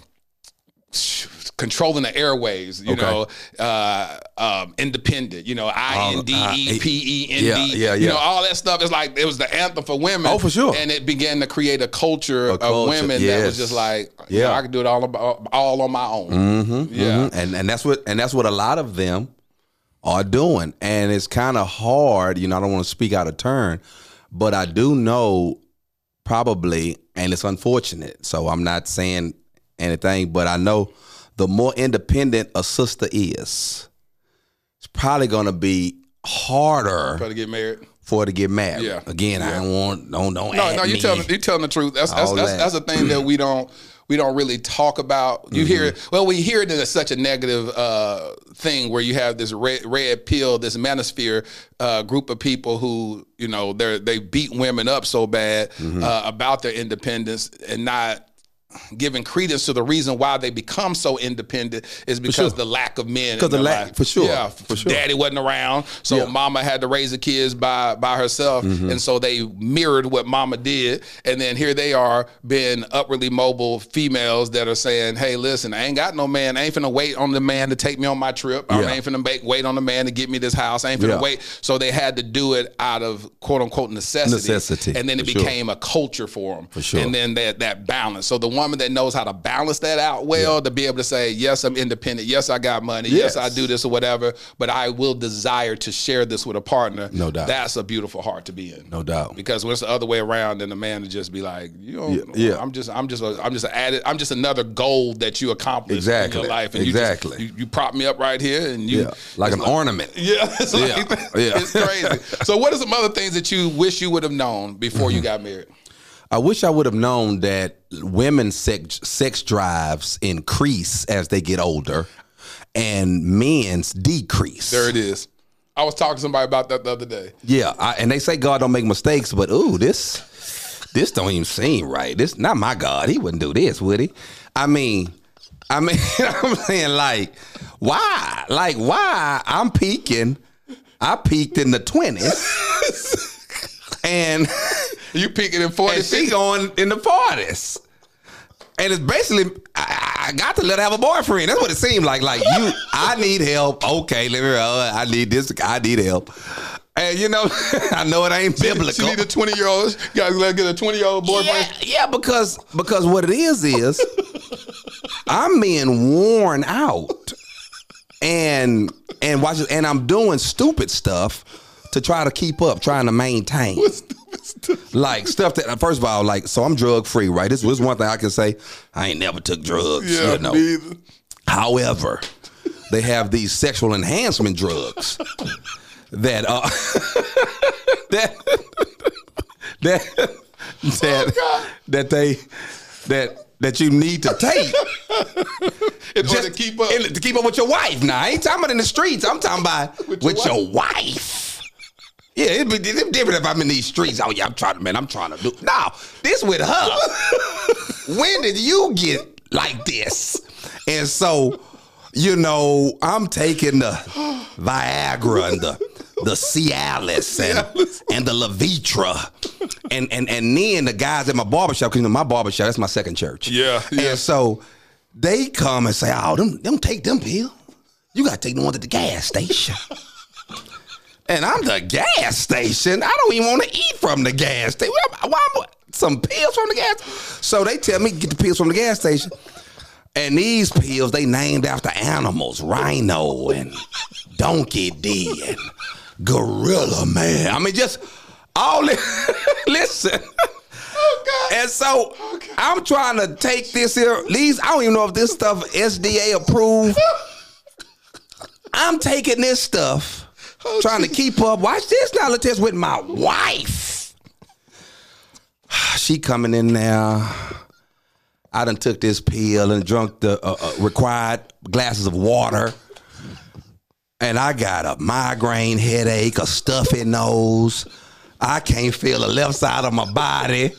Speaker 2: controlling the airways, you
Speaker 1: Okay.
Speaker 2: know, uh, um, independent, you know, I N D E P E N
Speaker 1: Yeah,
Speaker 2: D,
Speaker 1: yeah,
Speaker 2: you know, all that stuff is like it was the anthem for women.
Speaker 1: Oh, for sure.
Speaker 2: And it began to create a culture, of
Speaker 1: culture,
Speaker 2: women that was just like,
Speaker 1: Yeah.
Speaker 2: yeah, I can do it all about, all on my own.
Speaker 1: Mhm,
Speaker 2: Yeah.
Speaker 1: mhm. and and that's what and that's what a lot of them are doing, and it's kind of hard. You know, I don't want to speak out of turn, but I do know probably, and it's unfortunate. So I'm not saying anything, but I know the more independent a sister is, it's probably going to be harder
Speaker 2: Try to get married.
Speaker 1: for her to get married.
Speaker 2: Yeah.
Speaker 1: Again, I don't want don't don't.
Speaker 2: No, no, you telling you telling the truth. That's that's that's,
Speaker 1: that.
Speaker 2: that's a thing that we don't we don't really talk about. You hear
Speaker 1: Mm-hmm.
Speaker 2: it. Well, we hear it in a, such a negative uh, thing where you have this red red pill, this manosphere uh, group of people who you know they they beat women up so bad
Speaker 1: Mm-hmm.
Speaker 2: uh, about their independence and not giving credence to the reason why they become so independent is because
Speaker 1: sure.
Speaker 2: the lack of men.
Speaker 1: Because the lack-
Speaker 2: life.
Speaker 1: for sure,
Speaker 2: Yeah,
Speaker 1: for sure.
Speaker 2: Daddy wasn't around, so
Speaker 1: Yeah. Mm-hmm.
Speaker 2: mama had to raise the kids by by herself, and so they mirrored what mama did. And then here they are, being upwardly mobile females that are saying, "Hey, listen, I ain't got no man. I ain't finna wait on the man to take me on my trip. I
Speaker 1: Yeah.
Speaker 2: ain't finna make, wait on the man to get me this house. I ain't finna
Speaker 1: Yeah.
Speaker 2: wait." So they had to do it out of quote unquote necessity.
Speaker 1: Necessity,
Speaker 2: and then it
Speaker 1: for sure.
Speaker 2: became a culture for them.
Speaker 1: For sure.
Speaker 2: And then that that balance. So the woman that knows how to balance that out well to be able to say, yes, I'm independent. Yes, I got money. Yes,
Speaker 1: Yes.
Speaker 2: I do this or whatever. But I will desire to share this with a partner.
Speaker 1: No doubt.
Speaker 2: That's a beautiful heart to be in.
Speaker 1: No doubt.
Speaker 2: Because when it's the other way around, then the man would just be like, you know,
Speaker 1: Yeah, yeah.
Speaker 2: I'm just, I'm just, a, I'm just a added, I'm just another goal that you accomplished in
Speaker 1: Exactly.
Speaker 2: your life. And
Speaker 1: Exactly.
Speaker 2: You, just, you, you prop me up right here, and you,
Speaker 1: Yeah, like an ornament.
Speaker 2: yeah, it's,
Speaker 1: Yeah,
Speaker 2: like,
Speaker 1: yeah.
Speaker 2: it's crazy. So, what are some other things that you wish you would have known before
Speaker 1: Mm-hmm.
Speaker 2: you got married?
Speaker 1: I wish I would have known that women's sex, sex drives increase as they get older and men's decrease.
Speaker 2: There it is. I was talking to somebody about that the other day.
Speaker 1: Yeah, I, and they say God don't make mistakes, but ooh, this this don't even seem right. This not my God. He wouldn't do this, would he? I mean, I mean, I'm saying like, why? Like, why? I'm peaking. I peaked in the twenties, and
Speaker 2: You picking in 40
Speaker 1: and she going in the forties. And it's basically, I, I got to let her have a boyfriend. That's what it seemed like. Like you, I need help. Okay, let me. Uh, I need this. I need help. And you know, I know it ain't biblical.
Speaker 2: She need a 20 year old. Guys, let get a 20 year old boyfriend.
Speaker 1: Yeah, yeah, because because what it is is I'm being worn out, and and watch and I'm doing stupid stuff to try to keep up, trying to maintain. Like stuff that first of all, like so I'm drug free, right? This was one thing I can say. I ain't never took drugs,
Speaker 2: Yeah,
Speaker 1: you know. However, they have these sexual enhancement drugs that uh that that that that they that that you need to take
Speaker 2: In order to keep up.
Speaker 1: in- to keep up with your wife. Now, I ain't talking about in the streets. I'm talking about with,
Speaker 2: With your
Speaker 1: your, wife. Yeah, it'd be it'd be different if I'm in these streets. Oh yeah, I'm trying to man, I'm trying to do. No, this with her. when did you get like this? And so, you know, I'm taking the Viagra and the the Cialis and, and the Levitra. And and and then the guys at my barbershop, because you know my barbershop, that's my second church.
Speaker 2: Yeah, yeah.
Speaker 1: And so they come and say, Oh, them, them take them pill. You gotta take the ones at the gas station. And I'm the gas station. I don't even want to eat from the gas station. Why, some pills from the gas? So they tell me get the pills from the gas station. And these pills they named after animals, rhino and donkey D and gorilla man. I mean, just all this. listen. Oh, And so oh, I'm trying to take this here. These I don't even know if this stuff FDA approved. I'm taking this stuff, trying to keep up. Watch this now. Let's test with my wife. She coming in now. I done took this pill and drunk the uh, uh, required glasses of water. And I got a migraine headache, a stuffy nose. I can't feel the left side of my body.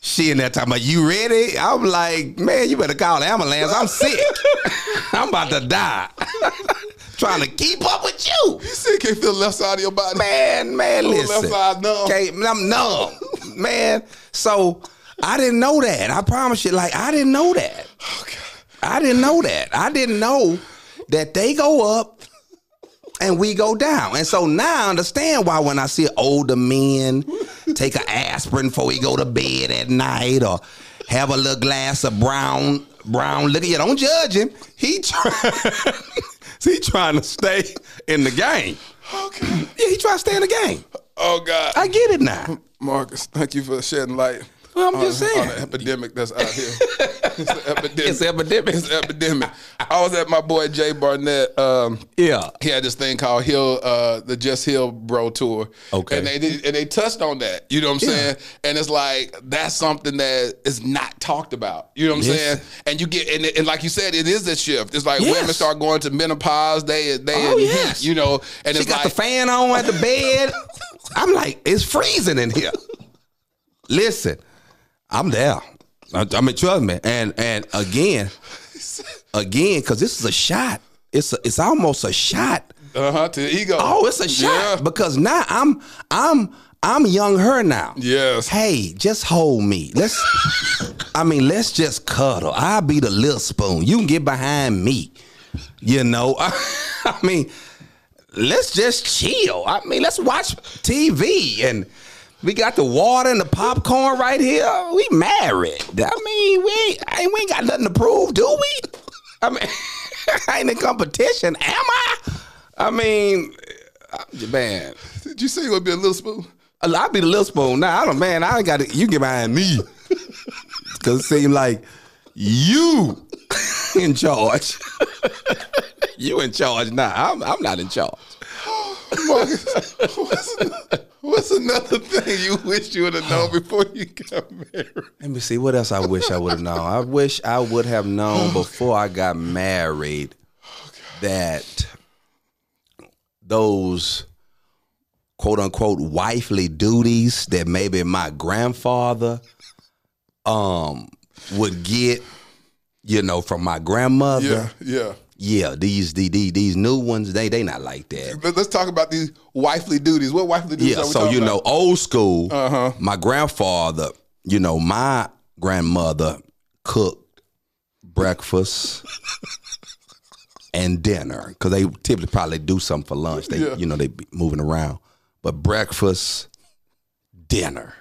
Speaker 1: She in that time, about, you ready? I'm like, man, you better call the ambulance. I'm sick. I'm about to die. Trying to keep up with you.
Speaker 2: You still can't feel the left side of your body.
Speaker 1: Man, man,
Speaker 2: Oh,
Speaker 1: listen.
Speaker 2: left side numb.
Speaker 1: Can't- I'm numb. man. So I didn't know that. I promise you, like, I didn't know that. I didn't know that. I didn't know that they go up and we go down. And so now I understand why when I see older men take an aspirin before he go to bed at night or have a little glass of brown brown liquor. You don't judge him. He try, he trying to stay in the game.
Speaker 2: Okay.
Speaker 1: Yeah, he trying to stay in the game.
Speaker 2: Oh God.
Speaker 1: I get it now.
Speaker 2: Marcus, thank you for shedding light.
Speaker 1: Well, I'm
Speaker 2: on-
Speaker 1: just saying.
Speaker 2: on the epidemic that's out here. it's an epidemic.
Speaker 1: It's epidemic.
Speaker 2: It's an epidemic. I was at my boy Jay Barnett. Um,
Speaker 1: Yeah.
Speaker 2: he had this thing called Hill, uh, the Just Hill Bro Tour.
Speaker 1: Okay.
Speaker 2: and they did, and they touched on that. You know what I'm
Speaker 1: Yeah.
Speaker 2: saying? And it's like that's something that is not talked about. You know what I'm
Speaker 1: Yes.
Speaker 2: saying? And you get and, and like you said, it is a shift. It's like
Speaker 1: Yes.
Speaker 2: women start going to menopause. They they
Speaker 1: Oh,
Speaker 2: heat,
Speaker 1: yes.
Speaker 2: you know, and
Speaker 1: She got
Speaker 2: like
Speaker 1: the fan on at the bed. I'm like, it's freezing in here. Listen, I'm there. I, I mean, trust me. And and again, again, because this is a shot. It's a, it's almost a shot.
Speaker 2: Uh huh. To the ego.
Speaker 1: Oh, it's a shot because now I'm I'm I'm young her now.
Speaker 2: Yes.
Speaker 1: Hey, just hold me. Let's. I mean, let's just cuddle. I'll be the little spoon. You can get behind me. You know. I mean, let's just chill. I mean, let's watch TV and. We got the water and the popcorn right here. We married. I mean, we ain't, I ain't- we ain't got nothing to prove, do we? I mean, I ain't in competition, am I? I mean, uh, man.
Speaker 2: Did you say you gonna be a little spoon?
Speaker 1: I'll be the little spoon. Now, I don't, man, I ain't got to, you get behind me. Because it seems like you in charge. you in charge now. I'm, I'm not in charge.
Speaker 2: Marcus, what's, another thing you wish you would have known before you got married?
Speaker 1: Let me see what else I wish I would have known. I wish I would have known before I got married that those quote unquote wifely duties that maybe my grandfather um would get, you know, from my grandmother.
Speaker 2: Yeah, yeah.
Speaker 1: Yeah, these the, the, these new ones, they they not like that.
Speaker 2: Let- Let's talk about these wifely duties. What wifely duties
Speaker 1: Yeah,
Speaker 2: are we
Speaker 1: so you know,
Speaker 2: about?
Speaker 1: old school.
Speaker 2: Uh-huh.
Speaker 1: My grandfather, you know, my grandmother cooked breakfast and dinner because they typically probably do something for lunch. They,
Speaker 2: Yeah.
Speaker 1: you know, they be moving around, but breakfast, dinner,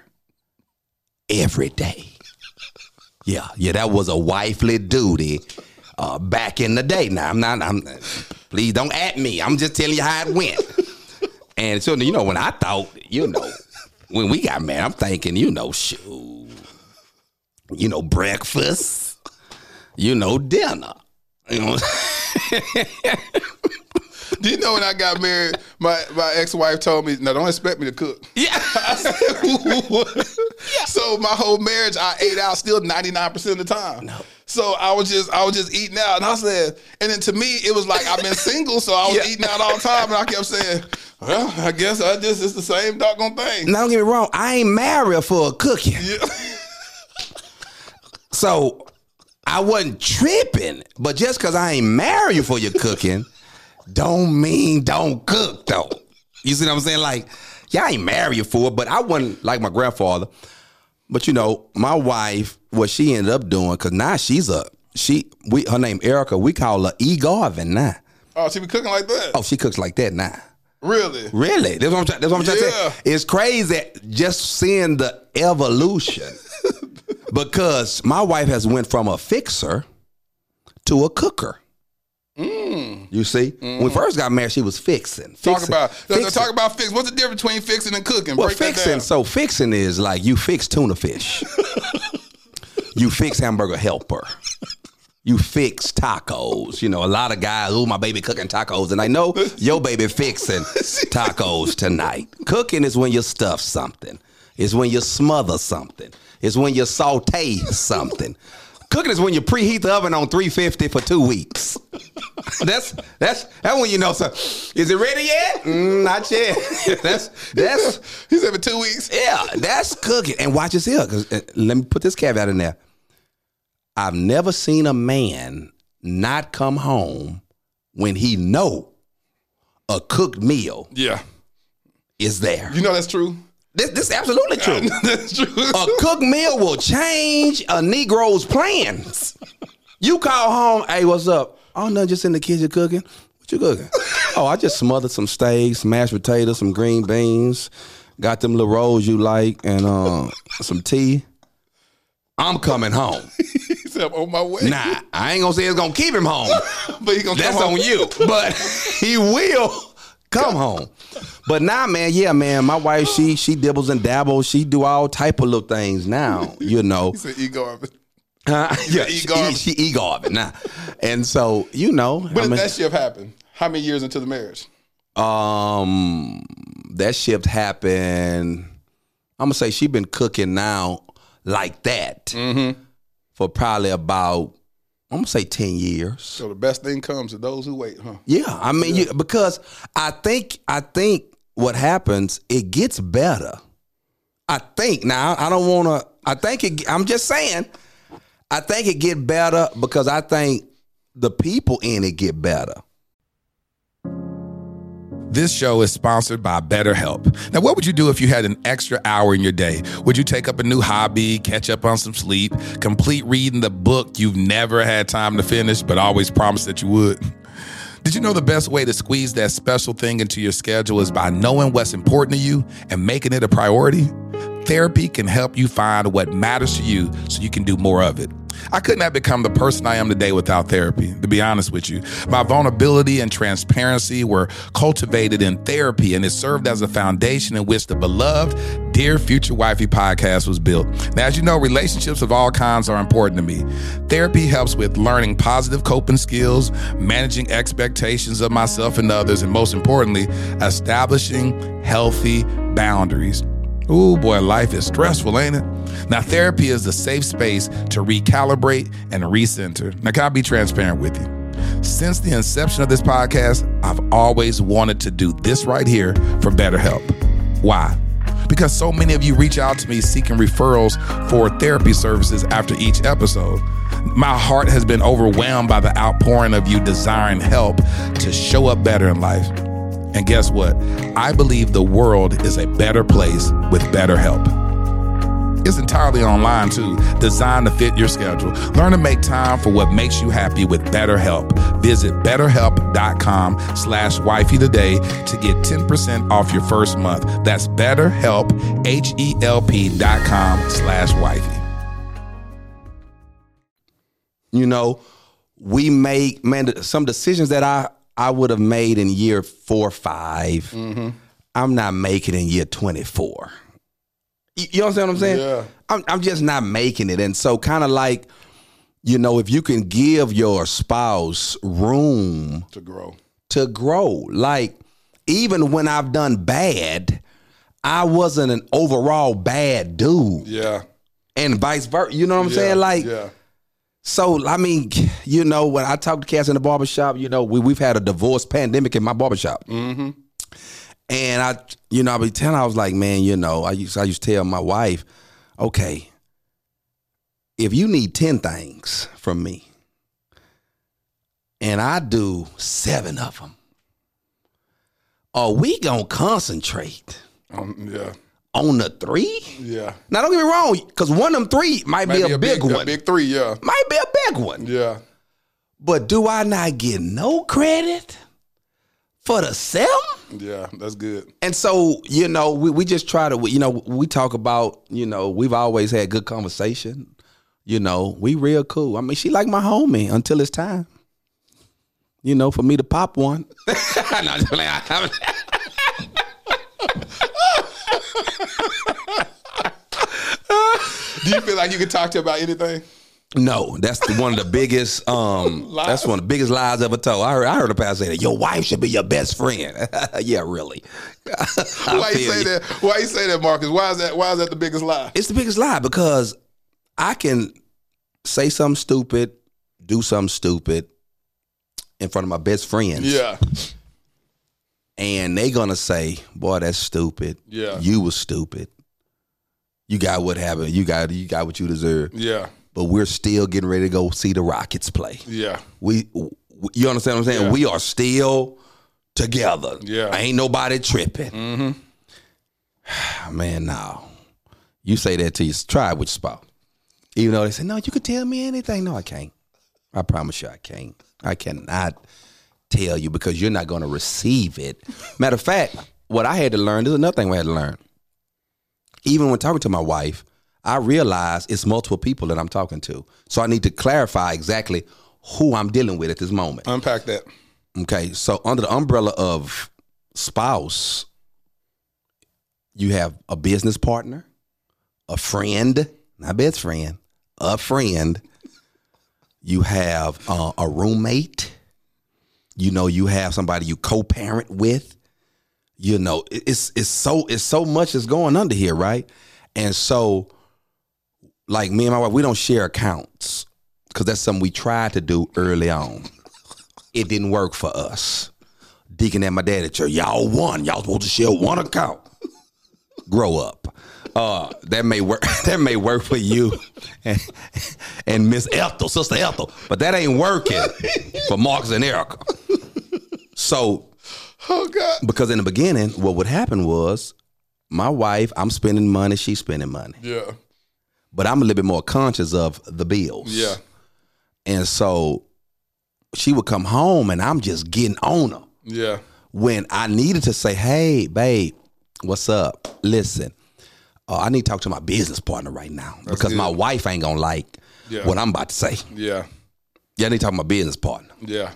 Speaker 1: every day. Yeah, yeah, that was a wifely duty uh, back in the day. Now I'm not. I'm. Please don't at me. I'm just telling you how it went. And so you know when I thought, you know, when we got married, I'm thinking, you know, shoot, you know, breakfast, you know, dinner. You know,
Speaker 2: Do you know when I got married, my, my ex wife told me, "No, don't expect me to cook."
Speaker 1: Yeah.
Speaker 2: Said, "What?" So my whole marriage, I ate out still ninety nine percent of the time. No. So I was just I was just eating out, and I said, and then to me it was like I've been single, so I was
Speaker 1: Yeah.
Speaker 2: eating out all the time, and I kept saying, "Well, I guess I just it's the same doggone thing."
Speaker 1: now don't get me wrong, I ain't married for a cooking. So I wasn't tripping, but just because I ain't married for your cooking, don't mean don't cook though. You see what I'm saying? Like, yeah, I ain't married for it, but I wasn't like my grandfather. But you know, my wife, what she ended up doing, because now she's a she we her name Erica, we call her E Garten now.
Speaker 2: Oh, she be cooking like that?
Speaker 1: Oh, she cooks like that now.
Speaker 2: Really?
Speaker 1: Really? That's what I'm trying. That's what I'm trying to
Speaker 2: Yeah.
Speaker 1: say. It's crazy just seeing the evolution because my wife has went from a fixer to a cooker. You see, when we first got married, she was fixing.
Speaker 2: Mm. Talk about
Speaker 1: Fixing.
Speaker 2: talk about fix. What's the difference between fixing and cooking?
Speaker 1: Well,
Speaker 2: Break that
Speaker 1: fixing.
Speaker 2: down.
Speaker 1: So fixing is like you fix tuna fish. you fix hamburger helper. You fix tacos. You know, a lot of guys, oh, my baby cooking tacos. And I know your baby fixing tacos tonight. Cooking is when you stuff something. It's when you smother something. It's when you saute something. Cooking is when you preheat the oven on 350 for two weeks. that's that's that when you know so is it ready yet? Mm, not yet. that's that's
Speaker 2: he said for two weeks.
Speaker 1: Yeah, that's cooking. And watch this here, because let me put this caveat in there. I've never seen a man not come home when he know a cooked meal
Speaker 2: Yeah.
Speaker 1: is there.
Speaker 2: You know that's true.
Speaker 1: This this is absolutely true.
Speaker 2: that's true.
Speaker 1: A cooked meal will change a Negro's plans. You call home, hey, what's up? Oh, nothing, just in the kitchen cooking. What you cooking? oh, I just smothered some steaks, mashed potatoes, some green beans, got them little rolls you like, and uh, some tea. I'm coming home.
Speaker 2: He's said I'm on my way.
Speaker 1: Nah, I ain't gonna say it's gonna keep him home.
Speaker 2: but he gonna
Speaker 1: That's
Speaker 2: come home.
Speaker 1: on you. But he will come home. But now, man, yeah, man, my wife, she she dibbles and dabbles. She do all type of little things now, you know.
Speaker 2: He said ego of it.
Speaker 1: Uh, yeah,
Speaker 2: E
Speaker 1: she, she e Garten now, and so you know,
Speaker 2: When
Speaker 1: I
Speaker 2: did that shift happen? How many years into the marriage?
Speaker 1: um, that shift happened. I'm gonna say she been cooking now like that
Speaker 2: Mm-hmm.
Speaker 1: for probably about I'm gonna say ten years.
Speaker 2: So the best thing comes to those who wait, huh?
Speaker 1: Yeah, I mean, You, because I think I think what happens, it gets better. I think now I don't want to. I think it, I'm just saying, I think it get better because I think the people in it get better.
Speaker 2: This show is sponsored by BetterHelp. Now, what would you do if you had an extra hour in your day? Would you take up a new hobby, catch up on some sleep, complete reading the book you've never had time to finish, but always promised that you would? Did you know the best way to squeeze that special thing into your schedule is by knowing what's important to you and making it a priority? Therapy can help you find what matters to you so you can do more of it. I couldn't have become the person I am today without therapy, to be honest with you. My vulnerability and transparency were cultivated in therapy, and it served as a foundation in which the beloved Dear Future Wifey podcast was built. Now, as you know, relationships of all kinds are important to me. Therapy helps with learning positive coping skills, managing expectations of myself and others, and most importantly, establishing healthy boundaries. Ooh, boy, life is stressful, ain't it? Now, therapy is the safe space to recalibrate and recenter. Now, can I be transparent with you? Since the inception of this podcast, I've always wanted to do this right here for BetterHelp. Why? Because so many of you reach out to me seeking referrals for therapy services after each episode. My heart has been overwhelmed by the outpouring of you desiring help to show up better in life. And guess what? I believe the world is a better place with better help. It's entirely online too, designed to fit your schedule. Learn to make time for what makes you happy with BetterHelp. Visit betterhelp.com slash wifey today to get 10% off your first month. That's betterhelp, H-E-L-P dot com slash wifey.
Speaker 1: You know, we make man some decisions that I I would have made in year four, or 5
Speaker 2: Mm-hmm.
Speaker 1: I'm not making in year 24. You, you understand what I'm saying?
Speaker 2: Yeah.
Speaker 1: I'm, I'm just not making it. And so, kind of like, you know, if you can give your spouse room
Speaker 2: To grow.
Speaker 1: to grow, like, even when I've done bad, I wasn't an overall bad dude.
Speaker 2: Yeah.
Speaker 1: And vice versa. You know what I'm
Speaker 2: Yeah,
Speaker 1: saying? Like,
Speaker 2: yeah.
Speaker 1: So I mean, you know, when I talk to cats in the barbershop, you know, we we've had a divorce pandemic in my barbershop.
Speaker 2: Mm-hmm.
Speaker 1: And I, you know, I be telling, I was like, man, you know, I used, I used to tell my wife, okay, if you need 10 things from me, and I do seven of them, are we gonna concentrate
Speaker 2: Um, yeah.
Speaker 1: On the three?
Speaker 2: Yeah.
Speaker 1: Now, don't get me wrong, because one of them three might be
Speaker 2: Maybe
Speaker 1: a, big, one.
Speaker 2: A big three, yeah.
Speaker 1: might be a big one.
Speaker 2: Yeah.
Speaker 1: But do I not get no credit for the seven?
Speaker 2: Yeah. That's good.
Speaker 1: And so, you know, we, we just try to, you know, we talk about, you know, we've always had good conversation. You know, we real cool. I mean, she like my homie until it's time. You know, for me to pop one. No, I'm just playing. I'm-
Speaker 2: Do you feel like you can talk to her about anything?
Speaker 1: No, that's the, one of the biggest. Um, that's one of the biggest lies ever told. I heard, I heard a pastor say that your wife should be your best friend. yeah, really.
Speaker 2: Why you say
Speaker 1: you.
Speaker 2: that? Why you say that, Marcus? Why is that? Why is that the biggest lie?
Speaker 1: It's the biggest lie because I can say something stupid, do something stupid in front of my best friends.
Speaker 2: Yeah.
Speaker 1: And they gonna say, Boy, that's stupid.
Speaker 2: Yeah.
Speaker 1: You was stupid. You got what happened. You got you got what you deserve.
Speaker 2: Yeah.
Speaker 1: But we're still getting ready to go see the Rockets play.
Speaker 2: Yeah.
Speaker 1: We, you understand what I'm saying?
Speaker 2: Yeah.
Speaker 1: We are still together.
Speaker 2: Yeah.
Speaker 1: Ain't nobody tripping.
Speaker 2: Mm-hmm.
Speaker 1: Man, no. You say that to you. Try it with your spouse. Even though they say, no, you can tell me anything. No, I can't. I promise you I can't. I cannot tell you because you're not going to receive it. Matter of fact, what I had to learn, there's another thing I had to learn. Even when talking to my wife, I realize it's multiple people that I'm talking to. So I need to clarify exactly who I'm dealing with at this moment.
Speaker 2: Unpack that.
Speaker 1: Okay, so under the umbrella of spouse, you have a business partner, a friend, not best friend, a friend. You have uh, a roommate. You know, you have somebody you co-parent with. You know, it's it's so it's so much that's going under here, right? And so, like me and my wife, we don't share accounts because that's something we tried to do early on it didn't work for us. Deacon and my dad at church, y'all won. Y'all supposed to share one account. Grow up. Uh, that may work. That may work for you and, and Miss Ethel, Sister Ethel, but that ain't working for Marcus and Erica. So,
Speaker 2: oh God,
Speaker 1: because in the beginning, what would happen was my wife, I'm spending money, she's spending money,
Speaker 2: Yeah.
Speaker 1: but I'm a little bit more conscious of the bills.
Speaker 2: Yeah.
Speaker 1: and so she would come home, and I'm just getting on her
Speaker 2: Yeah.
Speaker 1: when I needed to say, "Hey, babe, what's up? Listen, uh, I need to talk to my business partner right now because my wife ain't gonna like
Speaker 2: Yeah.
Speaker 1: what I'm about to say.
Speaker 2: Yeah.
Speaker 1: Yeah, I need to talk to my business partner.
Speaker 2: Yeah.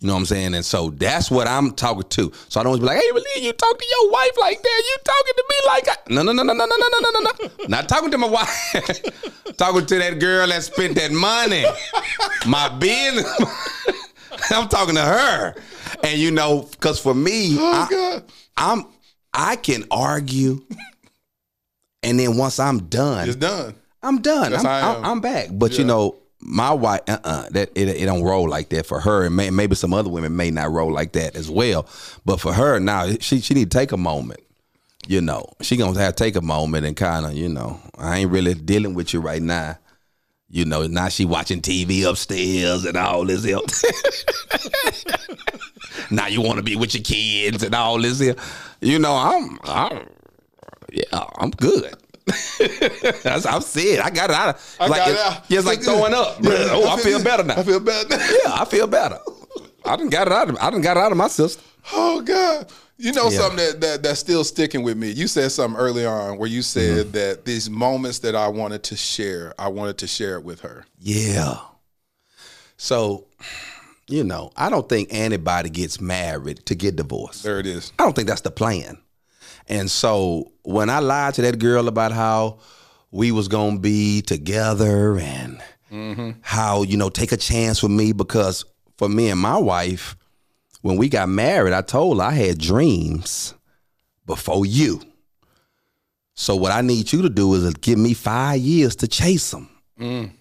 Speaker 1: You know what I'm saying? And so that's what I'm talking to. So I don't always be like, "Hey, Really, you talk to your wife like that? You talking to me like that?" No, no, no, no, no, no, no, no, no, no, no. Not talking to my wife. talking to that girl that spent that money. my business. I'm talking to her. And you know, because for me, I, I'm I can argue, and then once I'm done,
Speaker 2: It's done.
Speaker 1: I'm done. I'm, I'm. I'm back. But you know, my wife, uh, uh that it, it don't roll like that for her, and may, maybe some other women may not roll like that as well. But for her, now she she need to take a moment. You know, she gonna have to take a moment and kind of, you know, I ain't really dealing with you right now. You know, now she watching TV upstairs and all this now you want to be with your kids and all this here. You know, I'm, I'm yeah, I'm good. That's I'm saying. I got it out. Of,
Speaker 2: I
Speaker 1: like
Speaker 2: got
Speaker 1: it-
Speaker 2: it out.
Speaker 1: yeah, it's like throwing up.
Speaker 2: Yeah,
Speaker 1: oh, I feel better now.
Speaker 2: I feel better. now.
Speaker 1: Yeah, I feel better. I done got it out. Of, I done got it out of my system.
Speaker 2: Oh God. You know
Speaker 1: Yeah.
Speaker 2: something that, that that's still sticking with me. You said something early on where you said
Speaker 1: Mm-hmm.
Speaker 2: that these moments that I wanted to share, I wanted to share it with her.
Speaker 1: Yeah. So, you know, I don't think anybody gets married to get divorced.
Speaker 2: There it is.
Speaker 1: I don't think that's the plan. And so when I lied to that girl about how we was gonna be together and how, you know, take a chance with me because for me and my wife, when we got married, I told her I had dreams before you. So what I need you to do is give me five years to chase them.
Speaker 2: Mm.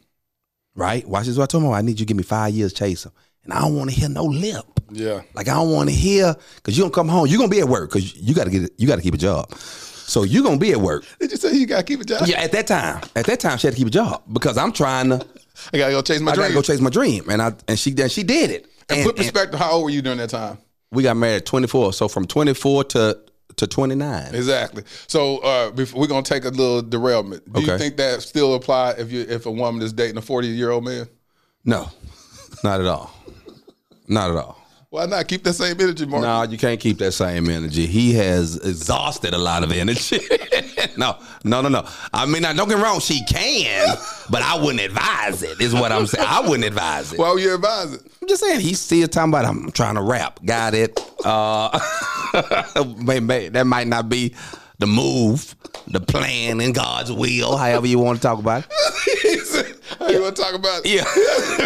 Speaker 1: Right? Watch this. What I told her. I need you to give me five years to chase them. And I don't want to hear no lip.
Speaker 2: Yeah.
Speaker 1: Like I don't want to hear because you don't come home. You're gonna be at work because you gotta get you gotta keep a job. So you're gonna be at work.
Speaker 2: Did you say you gotta keep a job?
Speaker 1: Yeah, at that time. At that time she had to keep a job because I'm trying to
Speaker 2: I gotta go chase my dream.
Speaker 1: I gotta go chase my dream. And I and she and she did it.
Speaker 2: and,
Speaker 1: And-
Speaker 2: put perspective, how old were you during that time?
Speaker 1: we got married at 24. So from 24 to to 29.
Speaker 2: Exactly. So uh, before, we're gonna take a little derailment. Do you think that still apply if you if a woman is dating a forty year old man?
Speaker 1: No, not at all. Not at all.
Speaker 2: Why not keep that same energy, Mark?
Speaker 1: No, you can't keep that same energy. He has exhausted a lot of energy. no, no, no, no. I mean, now, don't get wrong. She can, but I wouldn't advise it. Is what I'm saying. I wouldn't advise it.
Speaker 2: Why would you advise it?
Speaker 1: I'm just saying. He's still talking about. I'm trying to rap. Got it. Uh, may- may- that might not be the move, the plan, in God's will. However you want to talk about it.
Speaker 2: You want to talk about it?
Speaker 1: Yeah.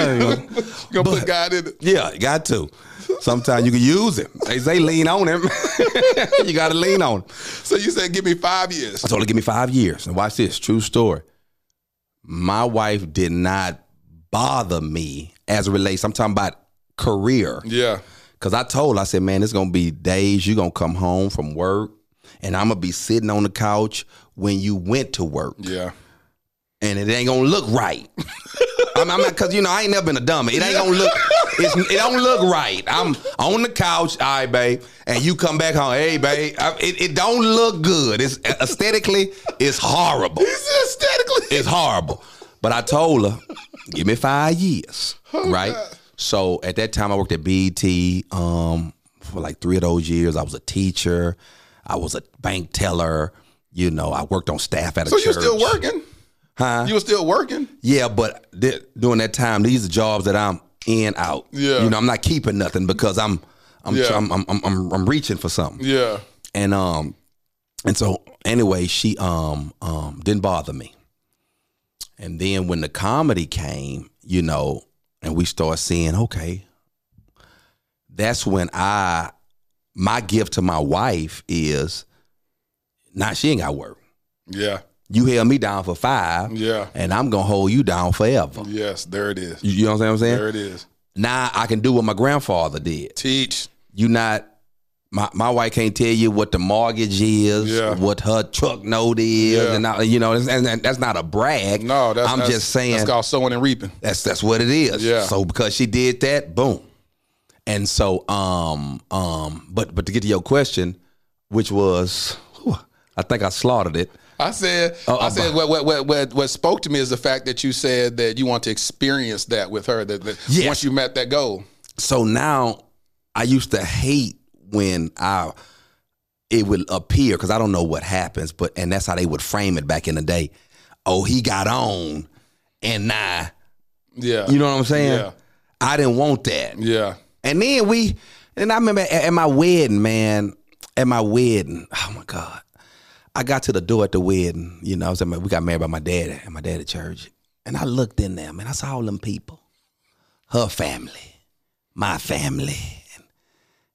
Speaker 2: You gonna put God in it.
Speaker 1: Yeah, you got to. Sometimes you can use him. They say lean on him. you got to lean on him.
Speaker 2: So you said give me five years.
Speaker 1: I told her, give me five years. And watch this, true story. My wife did not bother me as it relates. I'm talking about career.
Speaker 2: Yeah.
Speaker 1: Cause I told her, I said, man, it's gonna be days you're gonna come home from work and I'm gonna be sitting on the couch when you went to work.
Speaker 2: Yeah.
Speaker 1: And it ain't gonna look right. I'm, I'm not, cause you know I ain't never been a dummy. It ain't gonna look. It's, it don't look right. I'm on the couch, all right, babe, and you come back home, hey, babe. I, it, it don't look good. It's aesthetically, it's horrible.
Speaker 2: It's Aesthetically,
Speaker 1: It's horrible. But I told her, give me five years,
Speaker 2: Oh,
Speaker 1: right? So at that time, I worked at BET um, for like three of those years. I was a teacher. I was a bank teller. You know, I worked on staff at a
Speaker 2: So
Speaker 1: church.
Speaker 2: you're still working?
Speaker 1: Huh?
Speaker 2: You were still working?
Speaker 1: Yeah, but th- during that time, these are jobs that I'm in out.
Speaker 2: Yeah.
Speaker 1: you know, I'm not keeping nothing because I'm I'm
Speaker 2: Yeah.
Speaker 1: I'm, I'm, I'm, I'm I'm reaching for something.
Speaker 2: Yeah.
Speaker 1: And um, and so anyway, she um um didn't bother me. And then when the comedy came, you know, and we start seeing, okay, that's when I my gift to my wife is now she ain't got work.
Speaker 2: Yeah.
Speaker 1: You held me down for five,
Speaker 2: Yeah.
Speaker 1: and I'm gonna hold you down forever.
Speaker 2: Yes, there it is.
Speaker 1: You, you know what I'm saying?
Speaker 2: There it is.
Speaker 1: Now I can do what my grandfather did.
Speaker 2: Teach.
Speaker 1: You not My my wife can't tell you what the mortgage is,
Speaker 2: Yeah.
Speaker 1: what her truck note is,
Speaker 2: Yeah.
Speaker 1: and I, you know, and, and that's not a brag.
Speaker 2: No, that's
Speaker 1: I'm
Speaker 2: that's-
Speaker 1: just saying
Speaker 2: that's called sowing and reaping.
Speaker 1: That's that's what it is.
Speaker 2: Yeah.
Speaker 1: So because she did that, boom. And so um um but but to get to your question, which was whew, I think I slaughtered it.
Speaker 2: I said,
Speaker 1: Oh,
Speaker 2: I
Speaker 1: uh,
Speaker 2: said, what, what, what, what, spoke to me is the fact that you said that you want to experience that with her. That, that
Speaker 1: Yes.
Speaker 2: once you met that goal,
Speaker 1: So now I used to hate when I it would appear because I don't know what happens, but and that's how they would frame it back in the day. Oh, he got on, and now
Speaker 2: yeah,
Speaker 1: you know what I'm saying.
Speaker 2: Yeah.
Speaker 1: I didn't want that.
Speaker 2: yeah,
Speaker 1: And then we, and I remember at, at my wedding, man, at my wedding, oh my God. I got to the door at the wedding, you know, I was at my, we got married by my dad at my dad at church. And I looked in there, man, I saw all them people. Her family, my family, and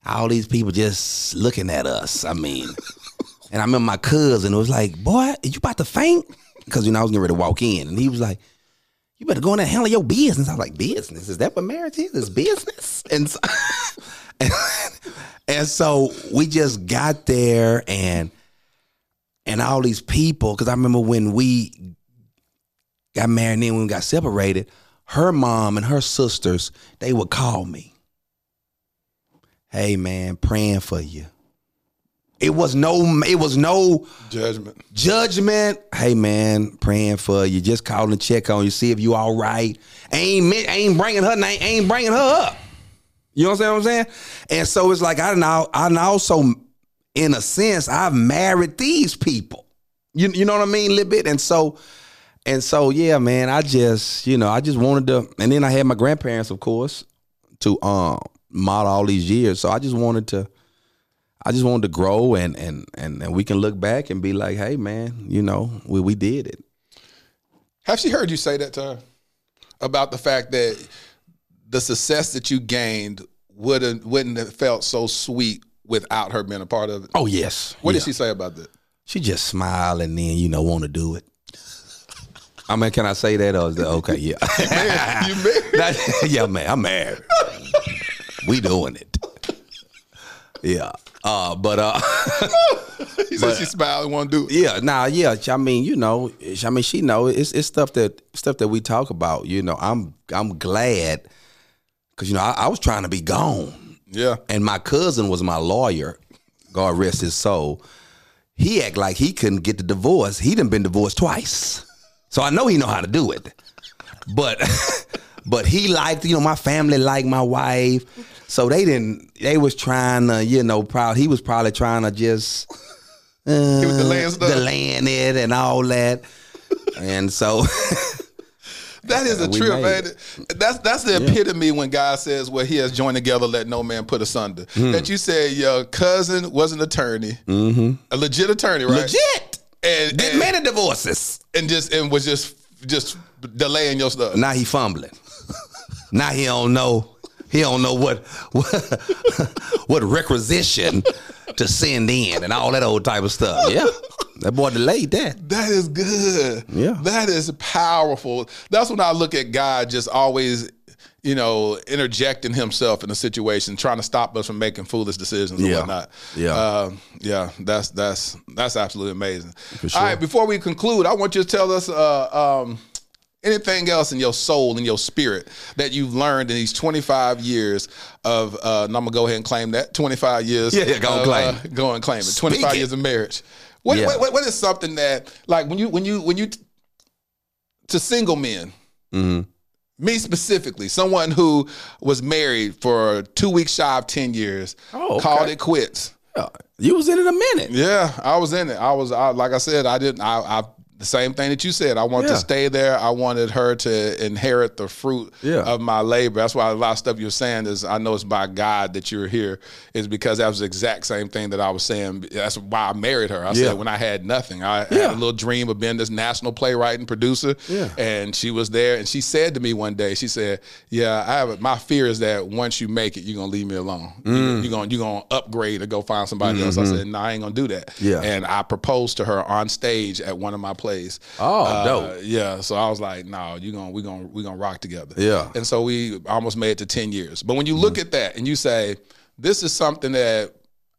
Speaker 1: all these people just looking at us. I mean, and I remember my cousin was like, Boy, you about to faint? Because, you know, I was getting ready to walk in. And he was like, you better go in there and handle your business. I was like, business? Is that what marriage is? Is business? And so, and, and so we just got there and and all these people, because I remember when we got married and then when we got separated, her mom and her sisters, they would call me. Hey man, praying for you. It was no it was no
Speaker 2: judgment.
Speaker 1: judgment. Hey man, praying for you. Just calling to check on you, see if you all right. Ain't ain't bringing her name, ain't bringing her up. You know what I'm saying? And so it's like I now I also, in a sense, I've married these people. You you know what I mean, a little bit. And so, and so yeah, man. I just you know I just wanted to, and then I had my grandparents, of course, to um model all these years. So I just wanted to. I just wanted to grow and and and and we can look back and be like, hey man, you know, we we did it.
Speaker 2: Have she heard you say that to her about the fact that the success that you gained wouldn't wouldn't have felt so sweet without her being a part of it?
Speaker 1: Oh yes.
Speaker 2: What
Speaker 1: Yeah.
Speaker 2: did she say about that?
Speaker 1: She just smile and then you know want to do it. I mean, can I say that or is that okay? Yeah.
Speaker 2: Man, you married?
Speaker 1: That- yeah, man, I'm married. we doing it. Yeah. Uh, but uh,
Speaker 2: He said she smiled and want to do it.
Speaker 1: yeah, nah, yeah. I mean, you know, I mean, she know it's it's stuff that stuff that we talk about. You know, I'm I'm glad because you know I, I was trying to be gone.
Speaker 2: Yeah.
Speaker 1: And my cousin was my lawyer. God rest his soul. He act like he couldn't get the divorce. He done been divorced twice. So I know he know how to do it. But but he liked, you know, my family liked my wife. So they didn't they was trying to, you know, probably he was probably trying to just uh,
Speaker 2: He was delaying stuff.
Speaker 1: delaying it and all that. And so
Speaker 2: That is a
Speaker 1: We
Speaker 2: trip, man.
Speaker 1: it.
Speaker 2: That's that's the epitome when God says, "Well, He has joined together, let no man put asunder."
Speaker 1: Hmm.
Speaker 2: That you said your cousin was an attorney, a legit attorney, right?
Speaker 1: legit
Speaker 2: and
Speaker 1: did
Speaker 2: and,
Speaker 1: many divorces.
Speaker 2: and just and was just just delaying your stuff.
Speaker 1: Now he fumbling. now he don't know. He don't know what what, what requisition to send in and all that old type of stuff. Yeah, that boy delayed that.
Speaker 2: That is good.
Speaker 1: Yeah.
Speaker 2: That is powerful. That's when I look at God just always, you know, interjecting himself in a situation, trying to stop us from making foolish decisions and
Speaker 1: Yeah.
Speaker 2: whatnot.
Speaker 1: Yeah.
Speaker 2: Uh, yeah. That's that's that's absolutely amazing.
Speaker 1: sure.
Speaker 2: All right, before we conclude, I want you to tell us uh, um, anything else in your soul and your spirit that you've learned in these 25 years of uh, and I'm gonna go ahead and claim that 25 years
Speaker 1: Yeah, yeah, go and
Speaker 2: of,
Speaker 1: claim
Speaker 2: uh,
Speaker 1: it.
Speaker 2: go and claim it
Speaker 1: Speak
Speaker 2: 25
Speaker 1: it.
Speaker 2: years of marriage what,
Speaker 1: Yeah.
Speaker 2: what, what- is something that like when you when you when you to single men
Speaker 1: Mm-hmm.
Speaker 2: me specifically someone who was married for two weeks shy of 10 years
Speaker 1: Oh, okay.
Speaker 2: called it quits
Speaker 1: You was in it a minute.
Speaker 2: yeah, I was in it. I was I, like I said, I didn't. I, I the same thing that you said. I wanted
Speaker 1: Yeah.
Speaker 2: to stay there. I wanted her to inherit the fruit
Speaker 1: Yeah.
Speaker 2: of my labor. That's why a lot of stuff you're saying is I know it's by God that you're here. Is because that was the exact same thing that I was saying. That's why I married her. I
Speaker 1: Yeah.
Speaker 2: said when I had nothing, I had a little dream of being this national playwright and producer.
Speaker 1: Yeah.
Speaker 2: And she was there, and she said to me one day, she said, "Yeah, I have a, my fear is that once you make it, you're gonna leave me alone.
Speaker 1: Mm.
Speaker 2: You're gonna you're gonna upgrade or go find somebody else." I said, "No, I ain't gonna do that."
Speaker 1: Mm-hmm. Yeah.
Speaker 2: And I proposed to her on stage at one of my plays.
Speaker 1: Oh,
Speaker 2: Uh,
Speaker 1: dope.
Speaker 2: Yeah. So I was like, "No, you gonna we gonna we gonna rock together."
Speaker 1: Yeah.
Speaker 2: And so we almost made it to ten years. But when you look
Speaker 1: Mm-hmm.
Speaker 2: at that and you say, "This is something that."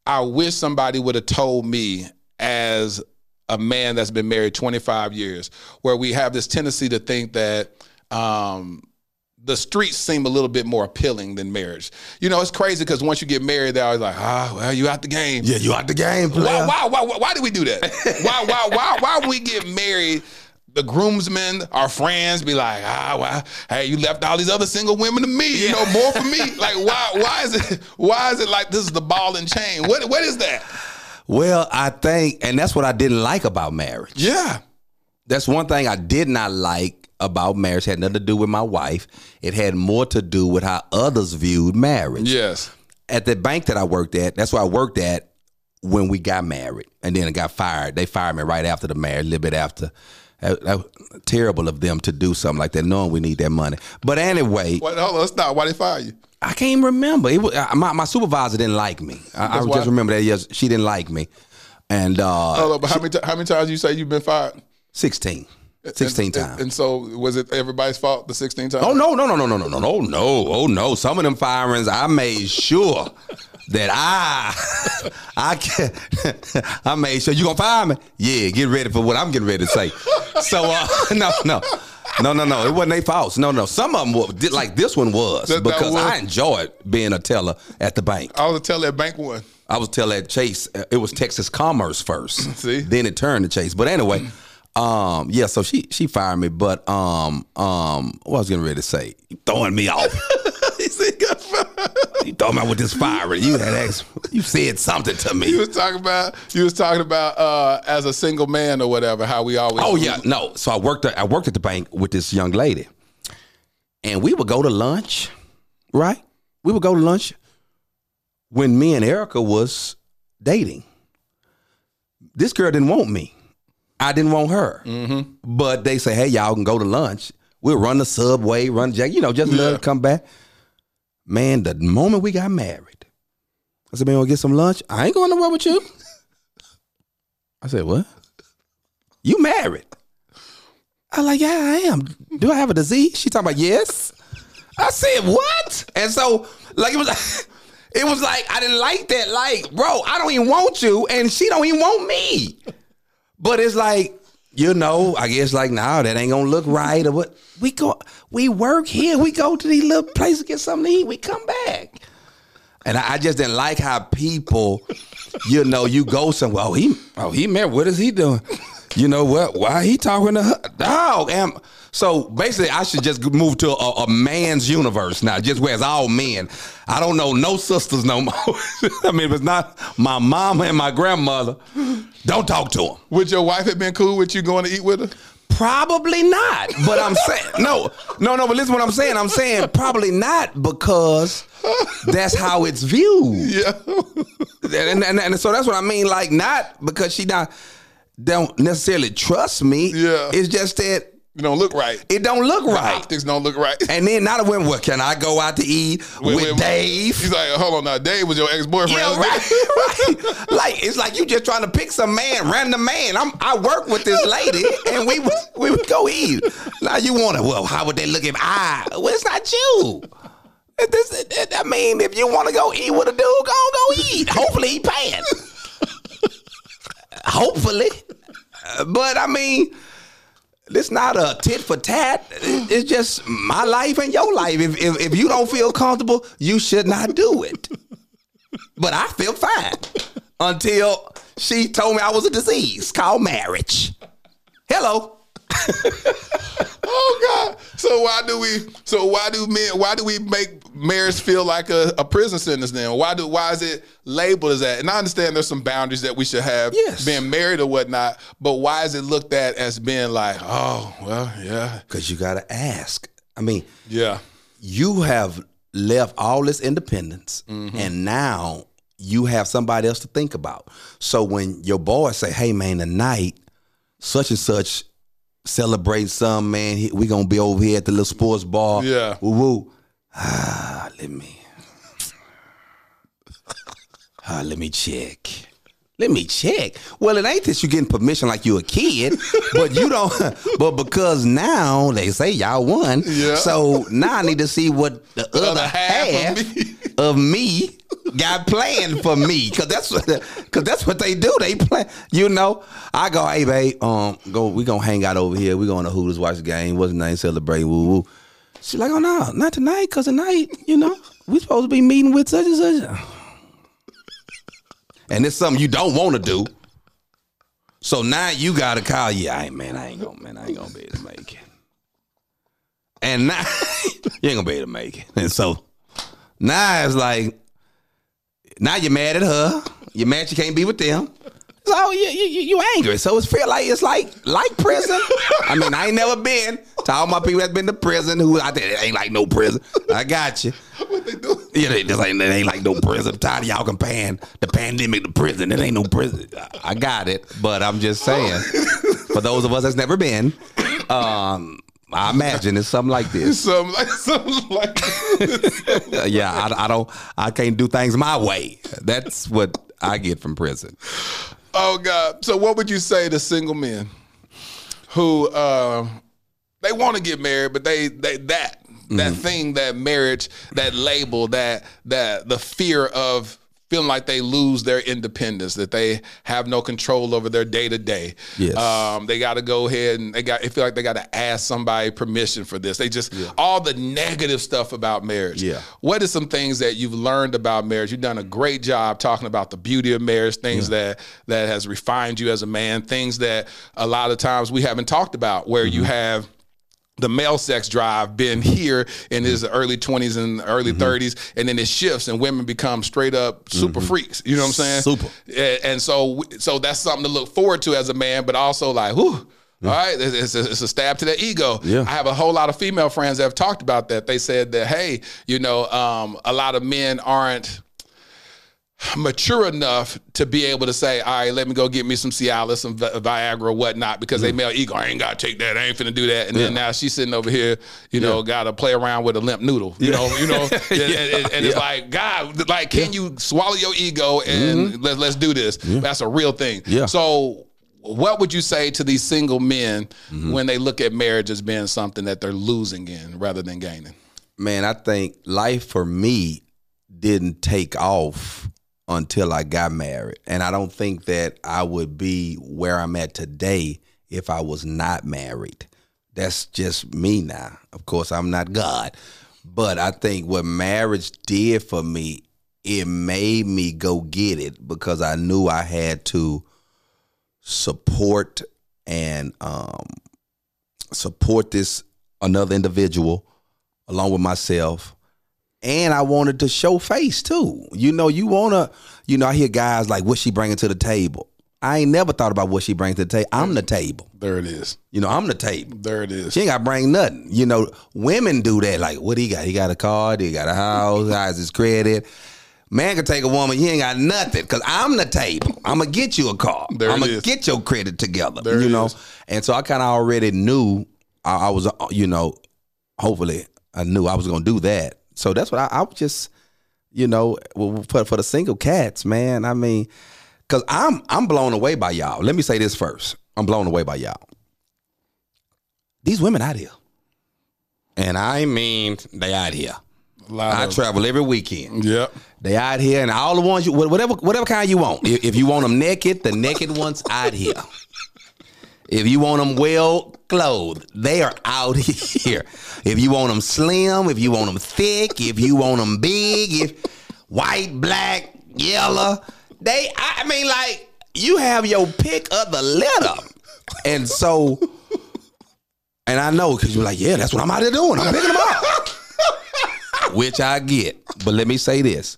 Speaker 2: I wish somebody would have told me as a man that's been married 25 years, where we have this tendency to think that um, the streets seem a little bit more appealing than marriage. You know, it's crazy because once you get married, they're always like, ah, well, you out the game.
Speaker 1: Yeah, you out the game,
Speaker 2: Why,
Speaker 1: player.
Speaker 2: why, why, why, why do we do that? why, why, why, why we get married? The groomsmen, our friends, be like, ah, well, hey, you left all these other single women to me. You know, more for me. Like, why? Why is it? Why is it like this is the ball and chain? What? What is that?
Speaker 1: Well, I think, and that's what I didn't like about marriage.
Speaker 2: Yeah.
Speaker 1: That's one thing I did not like about marriage. It had nothing to do with my wife. It had more to do with how others viewed marriage.
Speaker 2: Yes.
Speaker 1: At the bank that I worked at, that's where I worked at when we got married, and then I got fired. They fired me right after the marriage, a little bit after. That, that terrible of them to do something like that, knowing we need that money. But anyway,
Speaker 2: What? Hold on, stop. Why they fire you?
Speaker 1: I can't even remember. It was, my, my supervisor didn't like me. I, I just remember that. Yes, she didn't like me. And uh,
Speaker 2: Hold on, but how many how many times you say you've been fired?
Speaker 1: 16. 16
Speaker 2: And-
Speaker 1: times.
Speaker 2: And, and so was it everybody's fault? The sixteen times?
Speaker 1: Oh no, no, no, no, no, no, no, no, no. Oh no. Some of them firings I made sure that I I can I made sure you gonna fire me. Yeah, get ready for what I'm getting ready to say. So uh no, no. No, no, no. It wasn't their faults. No, no. Some of them were did- like this one was
Speaker 2: That- that
Speaker 1: because
Speaker 2: was-
Speaker 1: I enjoyed being a teller at the bank.
Speaker 2: I was a teller at Bank One.
Speaker 1: I was telling at Chase, uh, it was Texas Commerce first.
Speaker 2: See?
Speaker 1: Then it turned to Chase. But anyway, um, yeah, so she she fired me, but um um what I was getting ready to say, you throwing me off.
Speaker 2: he said got fired.
Speaker 1: you me out with this firing. You had asked, you said something to
Speaker 2: You
Speaker 1: me.
Speaker 2: was talking about you was talking about uh, as a single man or whatever. How we always.
Speaker 1: Oh yeah, no. So I worked at, I worked at the bank with this young lady. And we would go to lunch, right? We would go to lunch when me and Erica was dating. This girl didn't want me. I didn't want her.
Speaker 2: Mm-hmm.
Speaker 1: But they say, hey, y'all can go to lunch. We'll run the subway, run jack, you know, just let her come back. Man, the moment we got married, I said, man, we'll get some lunch? I ain't going nowhere with you. I said, what? You married? I like, yeah, I am. Do I have a disease? She talking about yes. I said, what? And so, like, it was, it was like I didn't like that. Like, bro, I don't even want you, and she don't even want me. But it's like, you know, I guess like, nah, that ain't gonna look right. Or what? We go, we work here. We go to these little places get something to eat. We come back. And I I just didn't like how people, you know, you go somewhere. Oh, he, oh, he met. What is he doing? You know what? Why he talking to her? Dog. And so basically, I should just move to a, a man's universe now, just where it's all men. I don't know no sisters no more. I mean, if it's not my mom and my grandmother, don't talk to them.
Speaker 2: Would your wife have been cool with you going to eat with her?
Speaker 1: Probably not. But I'm saying no, no, no. But listen, what I'm saying. I'm saying probably not because that's how it's viewed.
Speaker 2: Yeah.
Speaker 1: And, and, and so that's what I mean. Like not because she not don't necessarily trust me.
Speaker 2: Yeah.
Speaker 1: It's just that
Speaker 2: You don't look right.
Speaker 1: it don't look
Speaker 2: The
Speaker 1: right.
Speaker 2: optics don't look right.
Speaker 1: And then now that when what can I go out to eat with,
Speaker 2: Wait, wait,
Speaker 1: Dave?
Speaker 2: He's like, hold on now. Dave was your ex boyfriend.
Speaker 1: Yeah, right, right. Like it's like you just trying to pick some man, random man. I'm I work with this lady, and we would we would go eat. Now you want to? Well, how would they look if I? Well, it's not you. It- This, it- I mean, if you want to go eat with a dude, go go eat. Hopefully he paying. Hopefully, but I mean. It's not a tit for tat. It's just my life and your life. If, if if you don't feel comfortable, you should not do it. But I feel fine until she told me I was a disease called marriage. Hello.
Speaker 2: Oh God! So why do we? So why do men? Why do we make marriage feel like a, a prison sentence? Then why do? Why is it labeled as that? And I understand there's some boundaries that we should have,
Speaker 1: Yes.
Speaker 2: being married or whatnot. But why is it looked at as being like, oh well, yeah,
Speaker 1: Because you got to ask. I mean,
Speaker 2: yeah,
Speaker 1: you have left all this independence mm-hmm. and now you have somebody else to think about. So when your boys say, hey, man, tonight, such and such celebrate some, man, we to be over here at the little sports bar.
Speaker 2: Yeah.
Speaker 1: Woo woo. Ah, let me. Ah, let me check. Let me check. Well, it ain't that you getting permission like you a kid, but you don't. But because now they say y'all won,
Speaker 2: Yeah.
Speaker 1: so now I need to see what the other,
Speaker 2: Other half
Speaker 1: half,
Speaker 2: of me.
Speaker 1: of me got planned for me because that's because that's what they do. They plan. You know, I go, hey babe, um, go. We gonna hang out over here. We going to Hooters watch the game. What's the name? Celebrate. Woo woo. She's like, oh no, not tonight. Cause tonight, you know, we supposed to be meeting with such and such. And it's something you don't want to do. So now you gotta call. Yeah, I ain't man. I ain't gonna man. I ain't gonna be able to make it. And now you ain't gonna be able to make it. And so now it's like, now you're mad at her. You're mad you can't be with them. So you you, you you angry. So it's feel like it's like like prison. I mean, I ain't never been to all my people that's been to prison who I think it ain't like no prison. I got you. What they do? Yeah, they just ain't, it ain't like no prison. I'm tired of y'all comparing the pandemic to prison. It ain't no prison. I got it, but I'm just saying, for those of us that's never been, um, I imagine it's something like this.
Speaker 2: something like something like this.
Speaker 1: yeah, I, I don't, I can't do things my way. That's what I get from prison.
Speaker 2: Oh God! So what would you say to single men who uh, they want to get married, but they they that that thing, that marriage, that label, that that the fear of feeling like they lose their independence, that they have no control over their day to day.
Speaker 1: Yes.
Speaker 2: Um, they got to go ahead and they got. They feel like they got to ask somebody permission for this. They just all the negative stuff about marriage.
Speaker 1: Yeah.
Speaker 2: What are some things that you've learned about marriage? You've done a great job talking about the beauty of marriage, things that that has refined you as a man, things that a lot of times we haven't talked about, where you have the male sex drive been here in his mm-hmm. early 20s and early mm-hmm. 30s and then it shifts and women become straight up super mm-hmm. freaks. You know what i'm saying?
Speaker 1: Super.
Speaker 2: and, so so that's something to look forward to as a man but also like whew, mm. all right it's, it's, a, it's a stab to the ego.
Speaker 1: Yeah.
Speaker 2: i have a whole lot of female friends that have talked about that. They said that hey you know um, a lot of men aren't mature enough to be able to say, all right, let me go get me some Cialis, some Vi- Viagra, whatnot, because they mm. male ego, I ain't got to take that, I ain't finna do that. And then now she's sitting over here, you know, got to play around with a limp noodle, you know, you know, and, and- and it's like, God, like, can you swallow your ego and mm-hmm. let, let's do this? That's a real thing.
Speaker 1: Yeah.
Speaker 2: So, what would you say to these single men mm-hmm. when they look at marriage as being something that they're losing in rather than gaining?
Speaker 1: Man, I think life for me didn't take off until I got married. And I don't think that I would be where I'm at today if I was not married. That's just me now. Of course, I'm not God. But I think what marriage did for me, it made me go get it because I knew I had to support and um, support this another individual along with myself and I wanted to show face too. You know, you wanna, you know, I hear guys like, "What she bringing to the table?" I ain't never thought about what she brings to the table. I'm the table.
Speaker 2: There it is.
Speaker 1: You know, I'm the table.
Speaker 2: There it is.
Speaker 1: She ain't got to bring nothing. You know, women do that. Like, what he got? He got a car. He got a house. How's his credit? Man can take a woman. He ain't got nothing because I'm the table. I'm gonna get you a car.
Speaker 2: There
Speaker 1: I'm gonna get your credit together.
Speaker 2: There
Speaker 1: you
Speaker 2: it
Speaker 1: know,
Speaker 2: is.
Speaker 1: and so I kind of already knew I, I was, uh, you know, hopefully I knew I was gonna do that. So that's what I, I was just, you know, for for the single cats, man. I mean, because I'm I'm blown away by y'all. Let me say this first. I'm blown away by y'all. These women out here, and I mean they out here. I travel every weekend.
Speaker 2: Yep.
Speaker 1: They out here, and all the ones you whatever whatever kind you want. If, if you want them naked, the naked ones out here. If you want them well clothed, they are out here. If you want them slim, if you want them thick, if you want them big, if white, black, yellow, they. I mean, like you have your pick of the litter, and so. And I know because you're like, yeah, that's what I'm out here doing. I'm picking them up, which I get. But let me say this: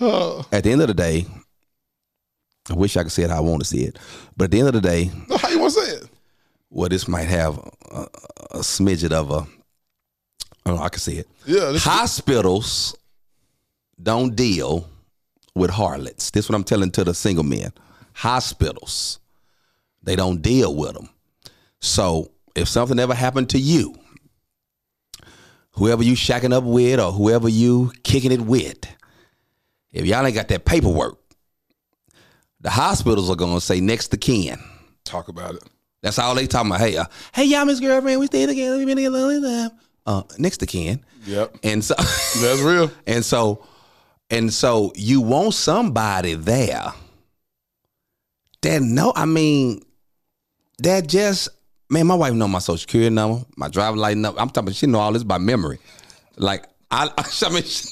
Speaker 1: at the end of the day, I wish I could say it how I want to see it, but at the end of the day,
Speaker 2: How you want to say it?
Speaker 1: well, this might have a, a smidget of a. Oh, I can see it.
Speaker 2: Yeah, this-
Speaker 1: Hospitals don't deal with harlots. This is what I'm telling to the single men. Hospitals, they don't deal with them. So if something ever happened to you, whoever you shacking up with or whoever you kicking it with, if y'all ain't got that paperwork, the hospitals are gonna say next to kin.
Speaker 2: Talk about it.
Speaker 1: That's all they talking about. Hey, uh, hey, y'all, Miss Girlfriend, we stay together. We been together a long time. Uh, next to Ken.
Speaker 2: Yep.
Speaker 1: And so
Speaker 2: That's real.
Speaker 1: And so, And so you want somebody there that no, I mean, that just man, my wife know my social security number, my driver license number. I'm talking, she know all this by memory. Like I, I mean, she,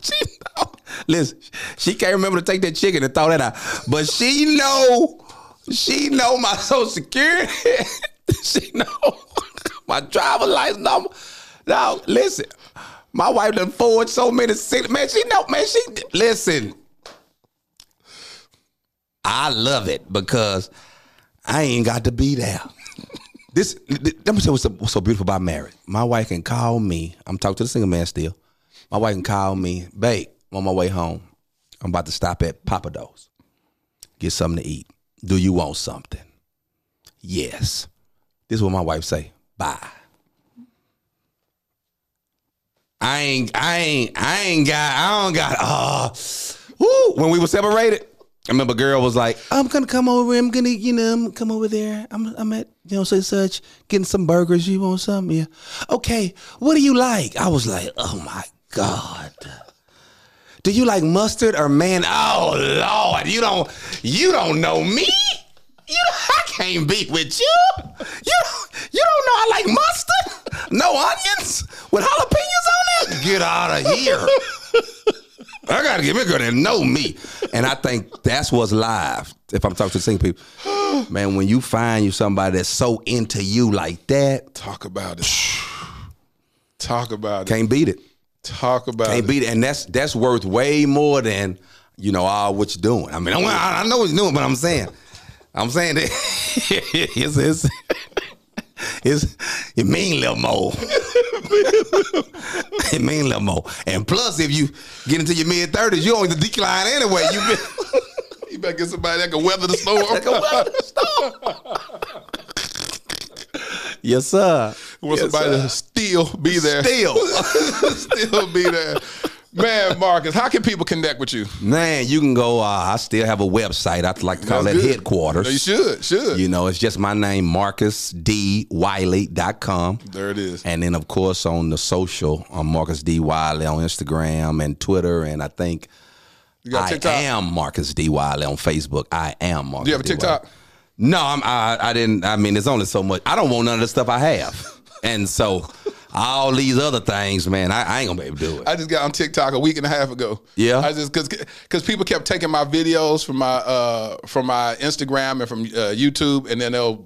Speaker 1: she know. Listen, she can't remember to take that chicken and throw that out, but she know, she know my social security. she know my driver license number. Now, listen, my wife done forward so many cities. Man, she know, man, she listen. I love it because I ain't got to be there. This let me tell you what's so, what's so beautiful about marriage. My wife can call me. I'm talking to the single man still. My wife can call me, babe. I'm on my way home. I'm about to stop at Papa Do's. Get something to eat. Do you want something? Yes. This is what my wife say. Bye. I ain't, I ain't, I ain't got, I don't got, uh, woo. When we were separated, I remember a girl was like, I'm gonna come over, I'm gonna, you know, I'm come over there. I'm I'm at, you know, such such, getting some burgers. You want some? Yeah. Okay, what do you like? I was like, oh my God. Do you like mustard or man? Oh Lord, you don't you don't know me. You I can't be with you. You you don't know I like mustard? No onions with jalapenos on it? Get out of here. I gotta get me a girl that know me. And I think that's what's live. If I'm talking to single people. Man, when you find you somebody that's so into you like that.
Speaker 2: Talk about it. Talk about it.
Speaker 1: Can't beat it.
Speaker 2: Talk about it.
Speaker 1: Can't
Speaker 2: it.
Speaker 1: beat it. And that's that's worth way more than, you know, all what you're doing. I mean, I, I know what you're doing, but I'm saying, I'm saying that it's, it's, it's it mean a little more. it mean a little more. And plus, if you get into your mid thirties, you on the decline anyway. You been,
Speaker 2: you better get somebody that can weather the storm.
Speaker 1: that can weather the storm. yes, sir.
Speaker 2: Want
Speaker 1: yes,
Speaker 2: somebody
Speaker 1: sir.
Speaker 2: to still be there.
Speaker 1: Still.
Speaker 2: still be there. Man, Marcus, how can people connect with you?
Speaker 1: Man, you can go. Uh, I still have a website. I'd like to call
Speaker 2: That's
Speaker 1: that
Speaker 2: good.
Speaker 1: headquarters.
Speaker 2: You should, should.
Speaker 1: You know, it's just my name, marcusdwiley.com.
Speaker 2: There it is.
Speaker 1: And then, of course, on the social, I'm Marcus D. Wiley on Instagram and Twitter. And I think I am Marcus D. Wiley on Facebook. I am Marcus
Speaker 2: Do you have a. TikTok?
Speaker 1: No, I'm, I, I didn't. I mean, there's only so much. I don't want none of the stuff I have. and so all these other things, man, I, I ain't to be able to do it.
Speaker 2: I just got on TikTok a week and a half ago.
Speaker 1: Yeah?
Speaker 2: I just because because people kept taking my videos from my uh from my Instagram and from uh, YouTube, and then they'll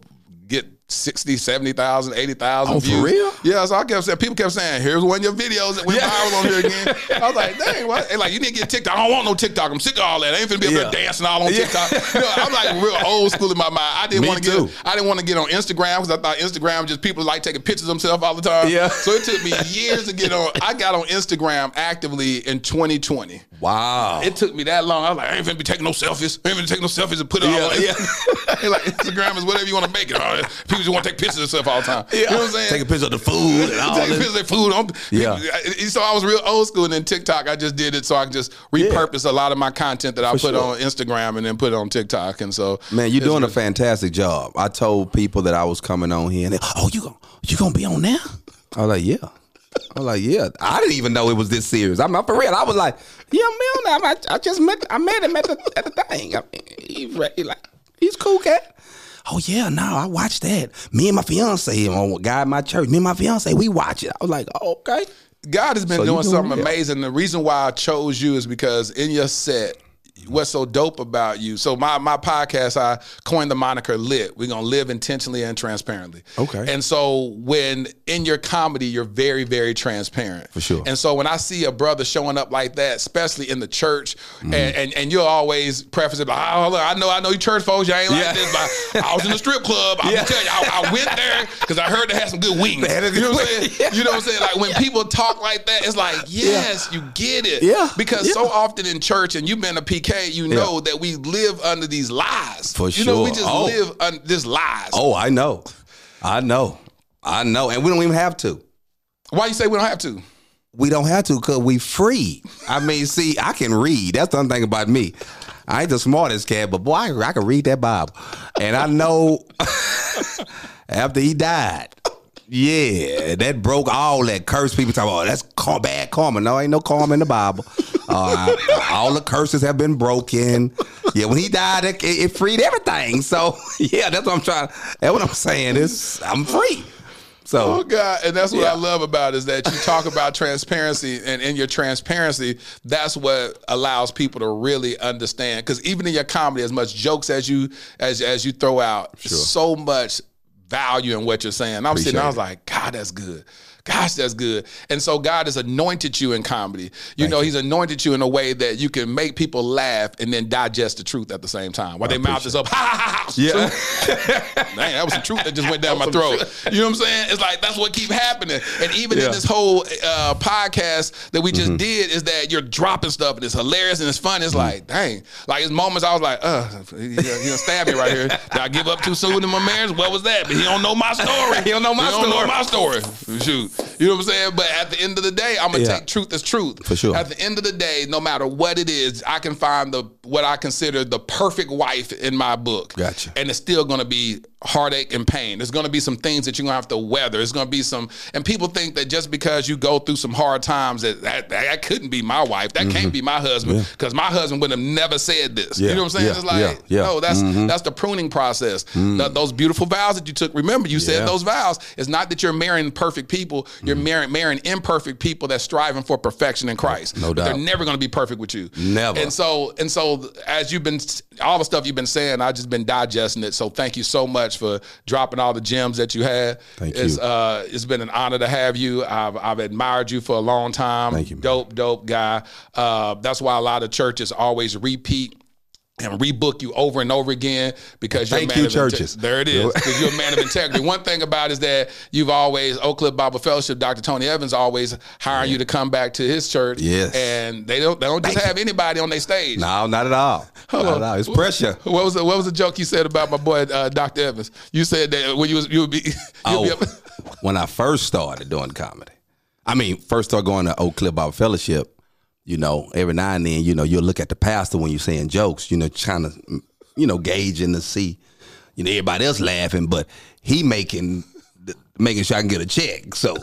Speaker 2: 60, 70,000, 80,000
Speaker 1: Oh, for
Speaker 2: views.
Speaker 1: real?
Speaker 2: Yeah, so I kept saying, people kept saying, here's one of your videos that went viral on here again. I was like, dang, what? They like, you need to get TikTok. I don't want no TikTok. I'm sick of all that. I ain't finna be up
Speaker 1: Yeah.
Speaker 2: there dancing all on
Speaker 1: Yeah.
Speaker 2: TikTok. You know, I'm like real old school in my mind. I didn't want to get I didn't want to get on Instagram because I thought Instagram just people like taking pictures of themselves all the time.
Speaker 1: Yeah.
Speaker 2: So it took me years to get on. I got on Instagram actively in 2020.
Speaker 1: Wow.
Speaker 2: It took me that long. I was like, I ain't finna be taking no selfies. I ain't finna take no selfies and put it all
Speaker 1: Yeah,
Speaker 2: on.
Speaker 1: yeah.
Speaker 2: Ain't like Instagram is whatever you want to make it. Oh, People just want to take pictures of themselves all the time. You know what I'm saying?
Speaker 1: Take a picture of the food and all
Speaker 2: Take pictures of food. I'm-
Speaker 1: Yeah.
Speaker 2: So I was real old school, and then TikTok, I just did it so I can just repurpose a lot of my content that I
Speaker 1: For
Speaker 2: put
Speaker 1: sure.
Speaker 2: on Instagram and then put it on TikTok. And so,
Speaker 1: Man, you're doing a fantastic job. I told people that I was coming on here, and they, oh, you gonna you gonna be on there? I was like, yeah. I was like, yeah. I didn't even know it was this serious. I'm not for real. I was like, yeah, there. I, I just met I met him at the at the thing. I mean, he's re- he like he's cool cat. Oh yeah, no, I watched that. Me and my fiance, a guy at my church, me and my fiance, we watch it. I was like, oh, okay.
Speaker 2: God has been
Speaker 1: So
Speaker 2: doing
Speaker 1: doing
Speaker 2: something amazing. The reason why I chose you is because in your set, what's so dope about you. So my my podcast, I coined the moniker "Lit." We're gonna live intentionally and transparently.
Speaker 1: Okay.
Speaker 2: And so when in your comedy, you're very very transparent
Speaker 1: For sure.
Speaker 2: And so when I see a brother showing up like that, especially in the church,
Speaker 1: Mm-hmm.
Speaker 2: and, and and you'll always preface it, like, oh, look, I know I know you church folks, you ain't like
Speaker 1: Yeah.
Speaker 2: this, but I was in the strip club. I'm
Speaker 1: Yeah.
Speaker 2: tell you, I, I went there because I heard they had some good wings.
Speaker 1: They had a
Speaker 2: you know what I'm
Speaker 1: wing.
Speaker 2: saying? You know what I'm saying? Like when people talk like that, it's like, yes, you get it.
Speaker 1: Yeah.
Speaker 2: Because so often in church, and you've been a PK, you know that we live under these lies.
Speaker 1: For
Speaker 2: You know, we
Speaker 1: sure.
Speaker 2: just
Speaker 1: Oh.
Speaker 2: live under this lies.
Speaker 1: Oh, I know, I know, I know, and we don't even have to.
Speaker 2: Why you say we don't have to?
Speaker 1: We don't have to because we free. I mean, see, I can read. That's the other thing about me. I ain't the smartest cat, but boy, I, I can read that Bible. And I know after he died, Yeah, that broke all that curse. People talk, oh, that's bad karma. No, ain't no karma in the Bible. Uh, all the curses have been broken. Yeah, when he died, it, it freed everything. So yeah, that's what I'm trying. That's what I'm saying. Is I'm free. So
Speaker 2: Oh God, and that's what
Speaker 1: Yeah.
Speaker 2: I love about it, is that you talk about transparency, and in your transparency, that's what allows people to really understand. Because even in your comedy, as much jokes as you as as you throw out, so much value in what you're saying. I'm sitting, there, I was like, God, that's good. Gosh, that's good. And so God has anointed you in comedy. You know, He's anointed you in a way that you can make people laugh and then digest the truth at the same time. While their mouth is up, ha ha ha.
Speaker 1: Yeah.
Speaker 2: Dang, that was some truth that just went down my throat. You know what I'm saying? It's like that's what keep happening. And even
Speaker 1: Yeah.
Speaker 2: in this whole uh, podcast that we just did, is that you're dropping stuff and it's hilarious and it's fun. It's like, dang, like it's moments I was like, uh, he, he done stabbed me right here. Did I give up too soon in my marriage? What was that? But he don't know my story.
Speaker 1: He don't know my
Speaker 2: He don't know
Speaker 1: story.
Speaker 2: my story. Shoot, you know what I'm saying? But at the end of the day, I'm gonna
Speaker 1: Yeah.
Speaker 2: take truth as truth.
Speaker 1: For sure.
Speaker 2: At the end of the day, no matter what it is, I can find the what I consider the perfect wife in my book.
Speaker 1: Gotcha.
Speaker 2: And it's still gonna be heartache and pain. There's gonna be some things that you're gonna have to weather. It's gonna be some and people think that just because you go through some hard times that that, that couldn't be my wife. That can't mm-hmm. be my husband. Because my husband would have never said this.
Speaker 1: Yeah,
Speaker 2: You know what I'm saying?
Speaker 1: yeah,
Speaker 2: it's like,
Speaker 1: yeah, yeah.
Speaker 2: no, that's
Speaker 1: Mhm.
Speaker 2: that's the pruning process. Th- mm. those beautiful vows that you took. Remember, you said those vows. It's not that you're marrying perfect people. You're mm-hmm. marrying marrying imperfect people that's striving for perfection in Christ.
Speaker 1: No
Speaker 2: But
Speaker 1: doubt.
Speaker 2: They're never going to be perfect with you.
Speaker 1: Never.
Speaker 2: And so and so as you've been all the stuff you've been saying, I just been digesting it. So thank you so much for dropping all the gems that you had.
Speaker 1: Thank
Speaker 2: it's,
Speaker 1: you.
Speaker 2: Uh, it's been an honor to have you. I've I've admired you for a long time.
Speaker 1: Thank you, man.
Speaker 2: Dope, dope guy. Uh, that's why a lot of churches always repeat and rebook you over and over again because you're a
Speaker 1: Thank
Speaker 2: man
Speaker 1: you,
Speaker 2: of inte-
Speaker 1: churches.
Speaker 2: there it is. Because you're a man of integrity. One thing about it is that you've always Oak Cliff Bible Fellowship, Dr. Tony Evans always hiring you to come back to his church.
Speaker 1: Yes.
Speaker 2: And they don't they don't just have anybody on their stage.
Speaker 1: no, not at all. Not at all. It's pressure.
Speaker 2: What was the, what was the joke you said about my boy uh, Dr. Evans? You said that when you was you would be you'd be
Speaker 1: Oh,
Speaker 2: up,
Speaker 1: when I first started doing comedy, I mean, first started going to Oak Cliff Bible Fellowship. You know, every now and then, you know, you'll look at the pastor when you're saying jokes. You know, trying to, you know, gauge gauging to see, you know, everybody else laughing, but he making making sure I can get a check. So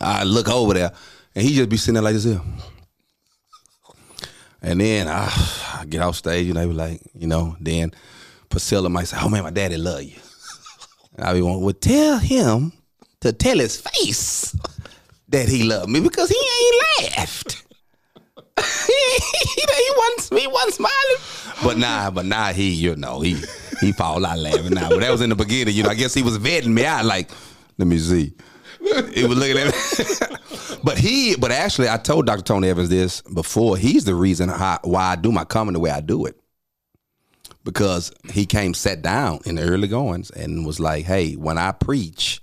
Speaker 1: I look over there, and he just be sitting there like this here. And then I, I get off stage, and they be like, you know, then Priscilla might say, "Oh man, my daddy love you." And I be going, well, tell him to tell his face that he loved me because he ain't laughed. he, he wasn't he wasn't smiling. But nah, but nah, he, you know, he he fall out laughing now. But that was in the beginning, you know. I guess he was vetting me out, like, let me see. He was looking at me. but he, but actually, I told Dr. Tony Evans this before. He's the reason how, why I do my comedy the way I do it because he came sat down in the early goings and was like, "Hey, when I preach,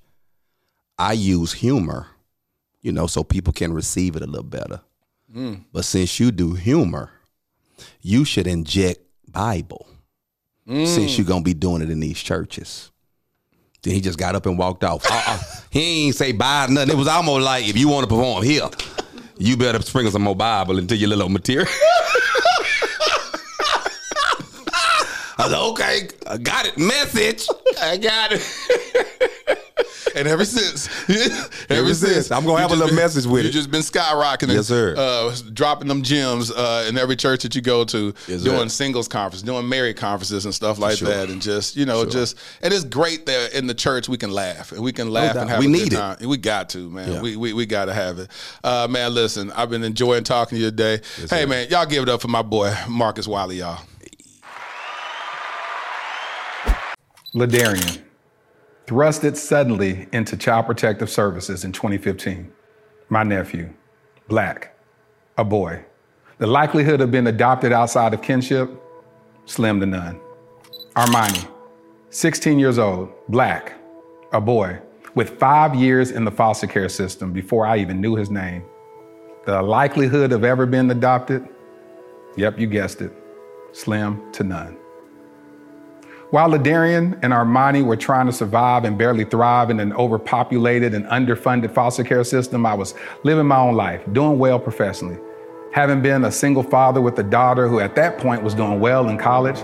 Speaker 1: I use humor, you know, so people can receive it a little better. Mm. But since you do humor, you should inject Bible. Mm. Since you're gonna be doing it in these churches." Then he just got up and walked off. Uh-uh. he ain't say bye nothing. It was almost like if you want to perform here, you better sprinkle some more Bible into your little material. I was like, okay, I got it. Message. I got it.
Speaker 2: and ever since, ever,
Speaker 1: Ever
Speaker 2: since,
Speaker 1: since. I'm gonna have a little
Speaker 2: been-
Speaker 1: message with
Speaker 2: you
Speaker 1: it.
Speaker 2: just been skyrocketing,
Speaker 1: Yes, sir.
Speaker 2: Uh, dropping them gems uh, in every church that you go to,
Speaker 1: Yes, sir.
Speaker 2: doing singles conferences, doing married conferences and stuff like
Speaker 1: sure.
Speaker 2: that, and just you know, just and it's great that in the church we can laugh and we can laugh
Speaker 1: doubt.
Speaker 2: and have
Speaker 1: We
Speaker 2: a
Speaker 1: need
Speaker 2: good
Speaker 1: it.
Speaker 2: We got to, man.
Speaker 1: Yeah.
Speaker 2: We, we we got to have it, uh, man. Listen, I've been enjoying talking to you today. hey, man, y'all give it up for my boy Marcus Wiley, y'all.
Speaker 11: Ladarian thrusted suddenly into Child Protective Services in 2015. My nephew, black, a boy. The likelihood of being adopted outside of kinship, slim to none. Armani, 16 years old, black, a boy, with five years in the foster care system before I even knew his name. The likelihood of ever being adopted, yep, you guessed it, slim to none. While Ladarian and Armani were trying to survive and barely thrive in an overpopulated and underfunded foster care system, I was living my own life, doing well professionally. Having been a single father with a daughter who at that point was doing well in college,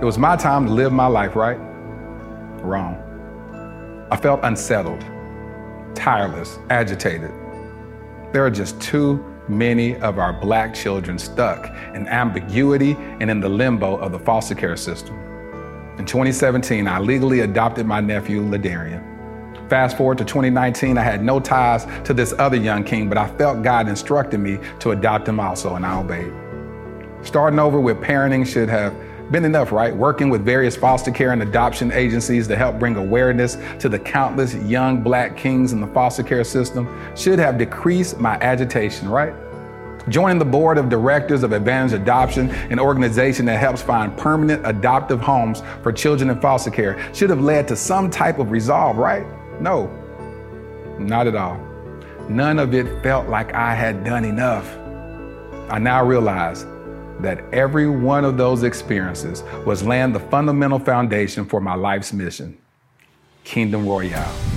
Speaker 11: it was my time to live my life, right? Wrong. I felt unsettled, tireless, agitated. There are just too many of our black children stuck in ambiguity and in the limbo of the foster care system. In 2017, I legally adopted my nephew, Ladarian. Fast forward to 2019, I had no ties to this other young king, but I felt God instructed me to adopt him also, and I obeyed. Starting over with parenting should have been enough, right? Working with various foster care and adoption agencies to help bring awareness to the countless young black kings in the foster care system should have decreased my agitation, right? Joining the board of directors of Advantage Adoption, an organization that helps find permanent adoptive homes for children in foster care, should have led to some type of resolve, right? No, not at all. None of it felt like I had done enough. I now realize that every one of those experiences was laying the fundamental foundation for my life's mission Kingdom Royale.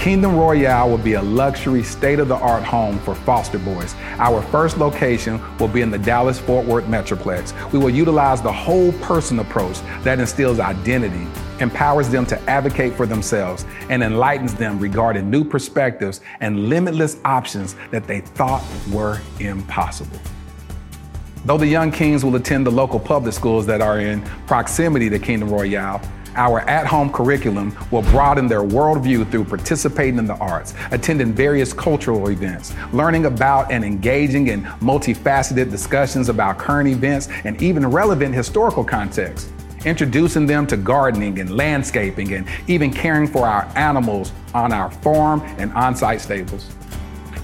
Speaker 11: Kingdom Royale will be a luxury, state of the art home for foster boys. Our first location will be in the Dallas Fort Worth Metroplex. We will utilize the whole person approach that instills identity, empowers them to advocate for themselves, and enlightens them regarding new perspectives and limitless options that they thought were impossible. Though the young kings will attend the local public schools that are in proximity to Kingdom Royale, our at home curriculum will broaden their worldview through participating in the arts, attending various cultural events, learning about and engaging in multifaceted discussions about current events and even relevant historical contexts, introducing them to gardening and landscaping and even caring for our animals on our farm and on site stables.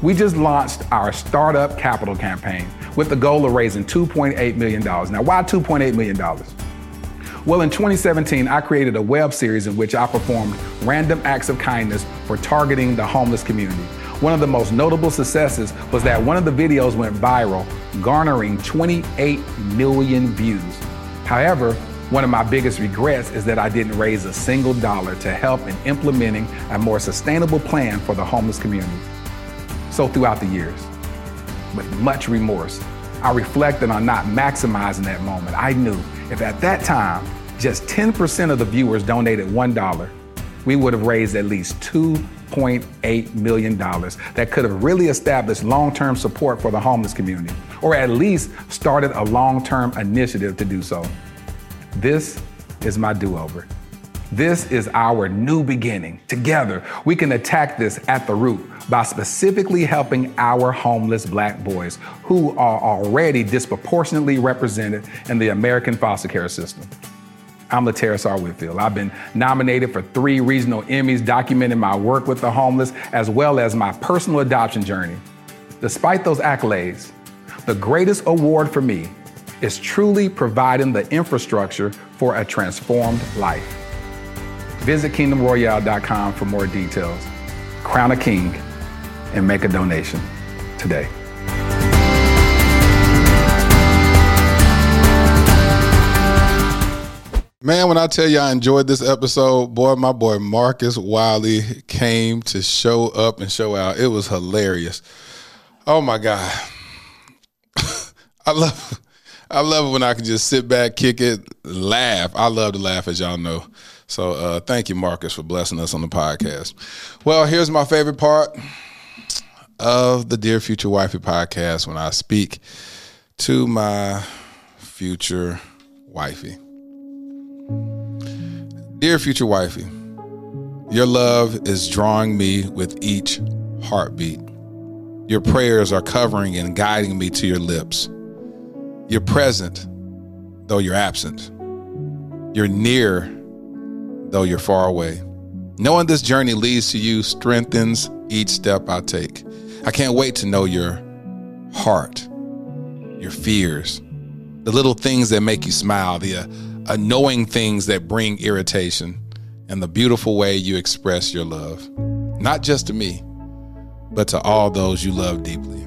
Speaker 11: We just launched our Startup Capital campaign with the goal of raising $2.8 million. Now, why $2.8 million? Well, in 2017, I created a web series in which I performed random acts of kindness for targeting the homeless community. One of the most notable successes was that one of the videos went viral, garnering 28 million views. However, one of my biggest regrets is that I didn't raise a single dollar to help in implementing a more sustainable plan for the homeless community. So, throughout the years, with much remorse, I reflected on not maximizing that moment. I knew if at that time just 10% of the viewers donated $1, we would have raised at least $2.8 million that could have really established long term support for the homeless community, or at least started a long term initiative to do so. This is my do over. This is our new beginning. Together, we can attack this at the root by specifically helping our homeless black boys who are already disproportionately represented in the American foster care system. I'm Laterras R. Whitfield. I've been nominated for three regional Emmys documenting my work with the homeless as well as my personal adoption journey. Despite those accolades, the greatest award for me is truly providing the infrastructure for a transformed life. Visit kingdomroyale.com for more details. Crown a king and make a donation today.
Speaker 2: Man, when I tell you I enjoyed this episode, boy, my boy Marcus Wiley came to show up and show out. It was hilarious. Oh my God. I love I love it when I can just sit back, kick it, laugh. I love to laugh, as y'all know. So uh, thank you, Marcus, for blessing us on the podcast. Well, here's my favorite part of the Dear Future Wifey podcast when I speak to my future wifey. Dear future wifey, your love is drawing me with each heartbeat. Your prayers are covering and guiding me to your lips. You're present, though you're absent. You're near, though you're far away. Knowing this journey leads to you strengthens each step I take. I can't wait to know your heart, your fears, the little things that make you smile, the uh, uh, annoying things that bring irritation, and the beautiful way you express your love, not just to me, but to all those you love deeply.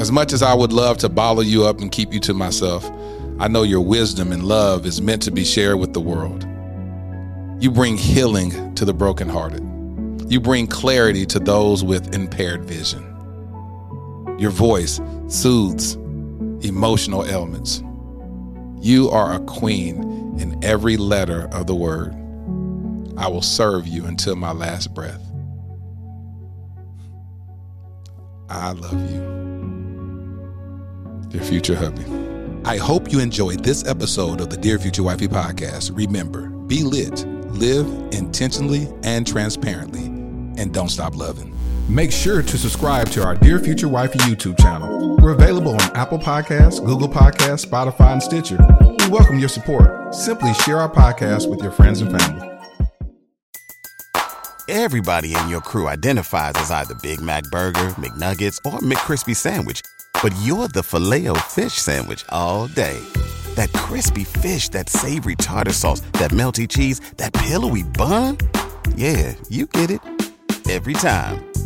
Speaker 2: As much as I would love to bottle you up and keep you to myself, I know your wisdom and love is meant to be shared with the world. You bring healing to the brokenhearted. You bring clarity to those with impaired vision. Your voice soothes emotional ailments. You are a queen in every letter of the word. I will serve you until my last breath. I love you.
Speaker 12: Your future hubby.
Speaker 2: I hope you enjoyed this episode of the Dear Future Wifey podcast. Remember, be lit, live intentionally and transparently, and don't stop loving.
Speaker 11: Make sure to subscribe to our Dear Future Wifey YouTube channel. We're available on Apple Podcasts, Google Podcasts, Spotify, and Stitcher. We welcome your support. Simply share our podcast with your friends and family.
Speaker 13: Everybody in your crew identifies as either Big Mac Burger, McNuggets, or McCrispy Sandwich. But you're the filet fish Sandwich all day. That crispy fish, that savory tartar sauce, that melty cheese, that pillowy bun. Yeah, you get it. Every time.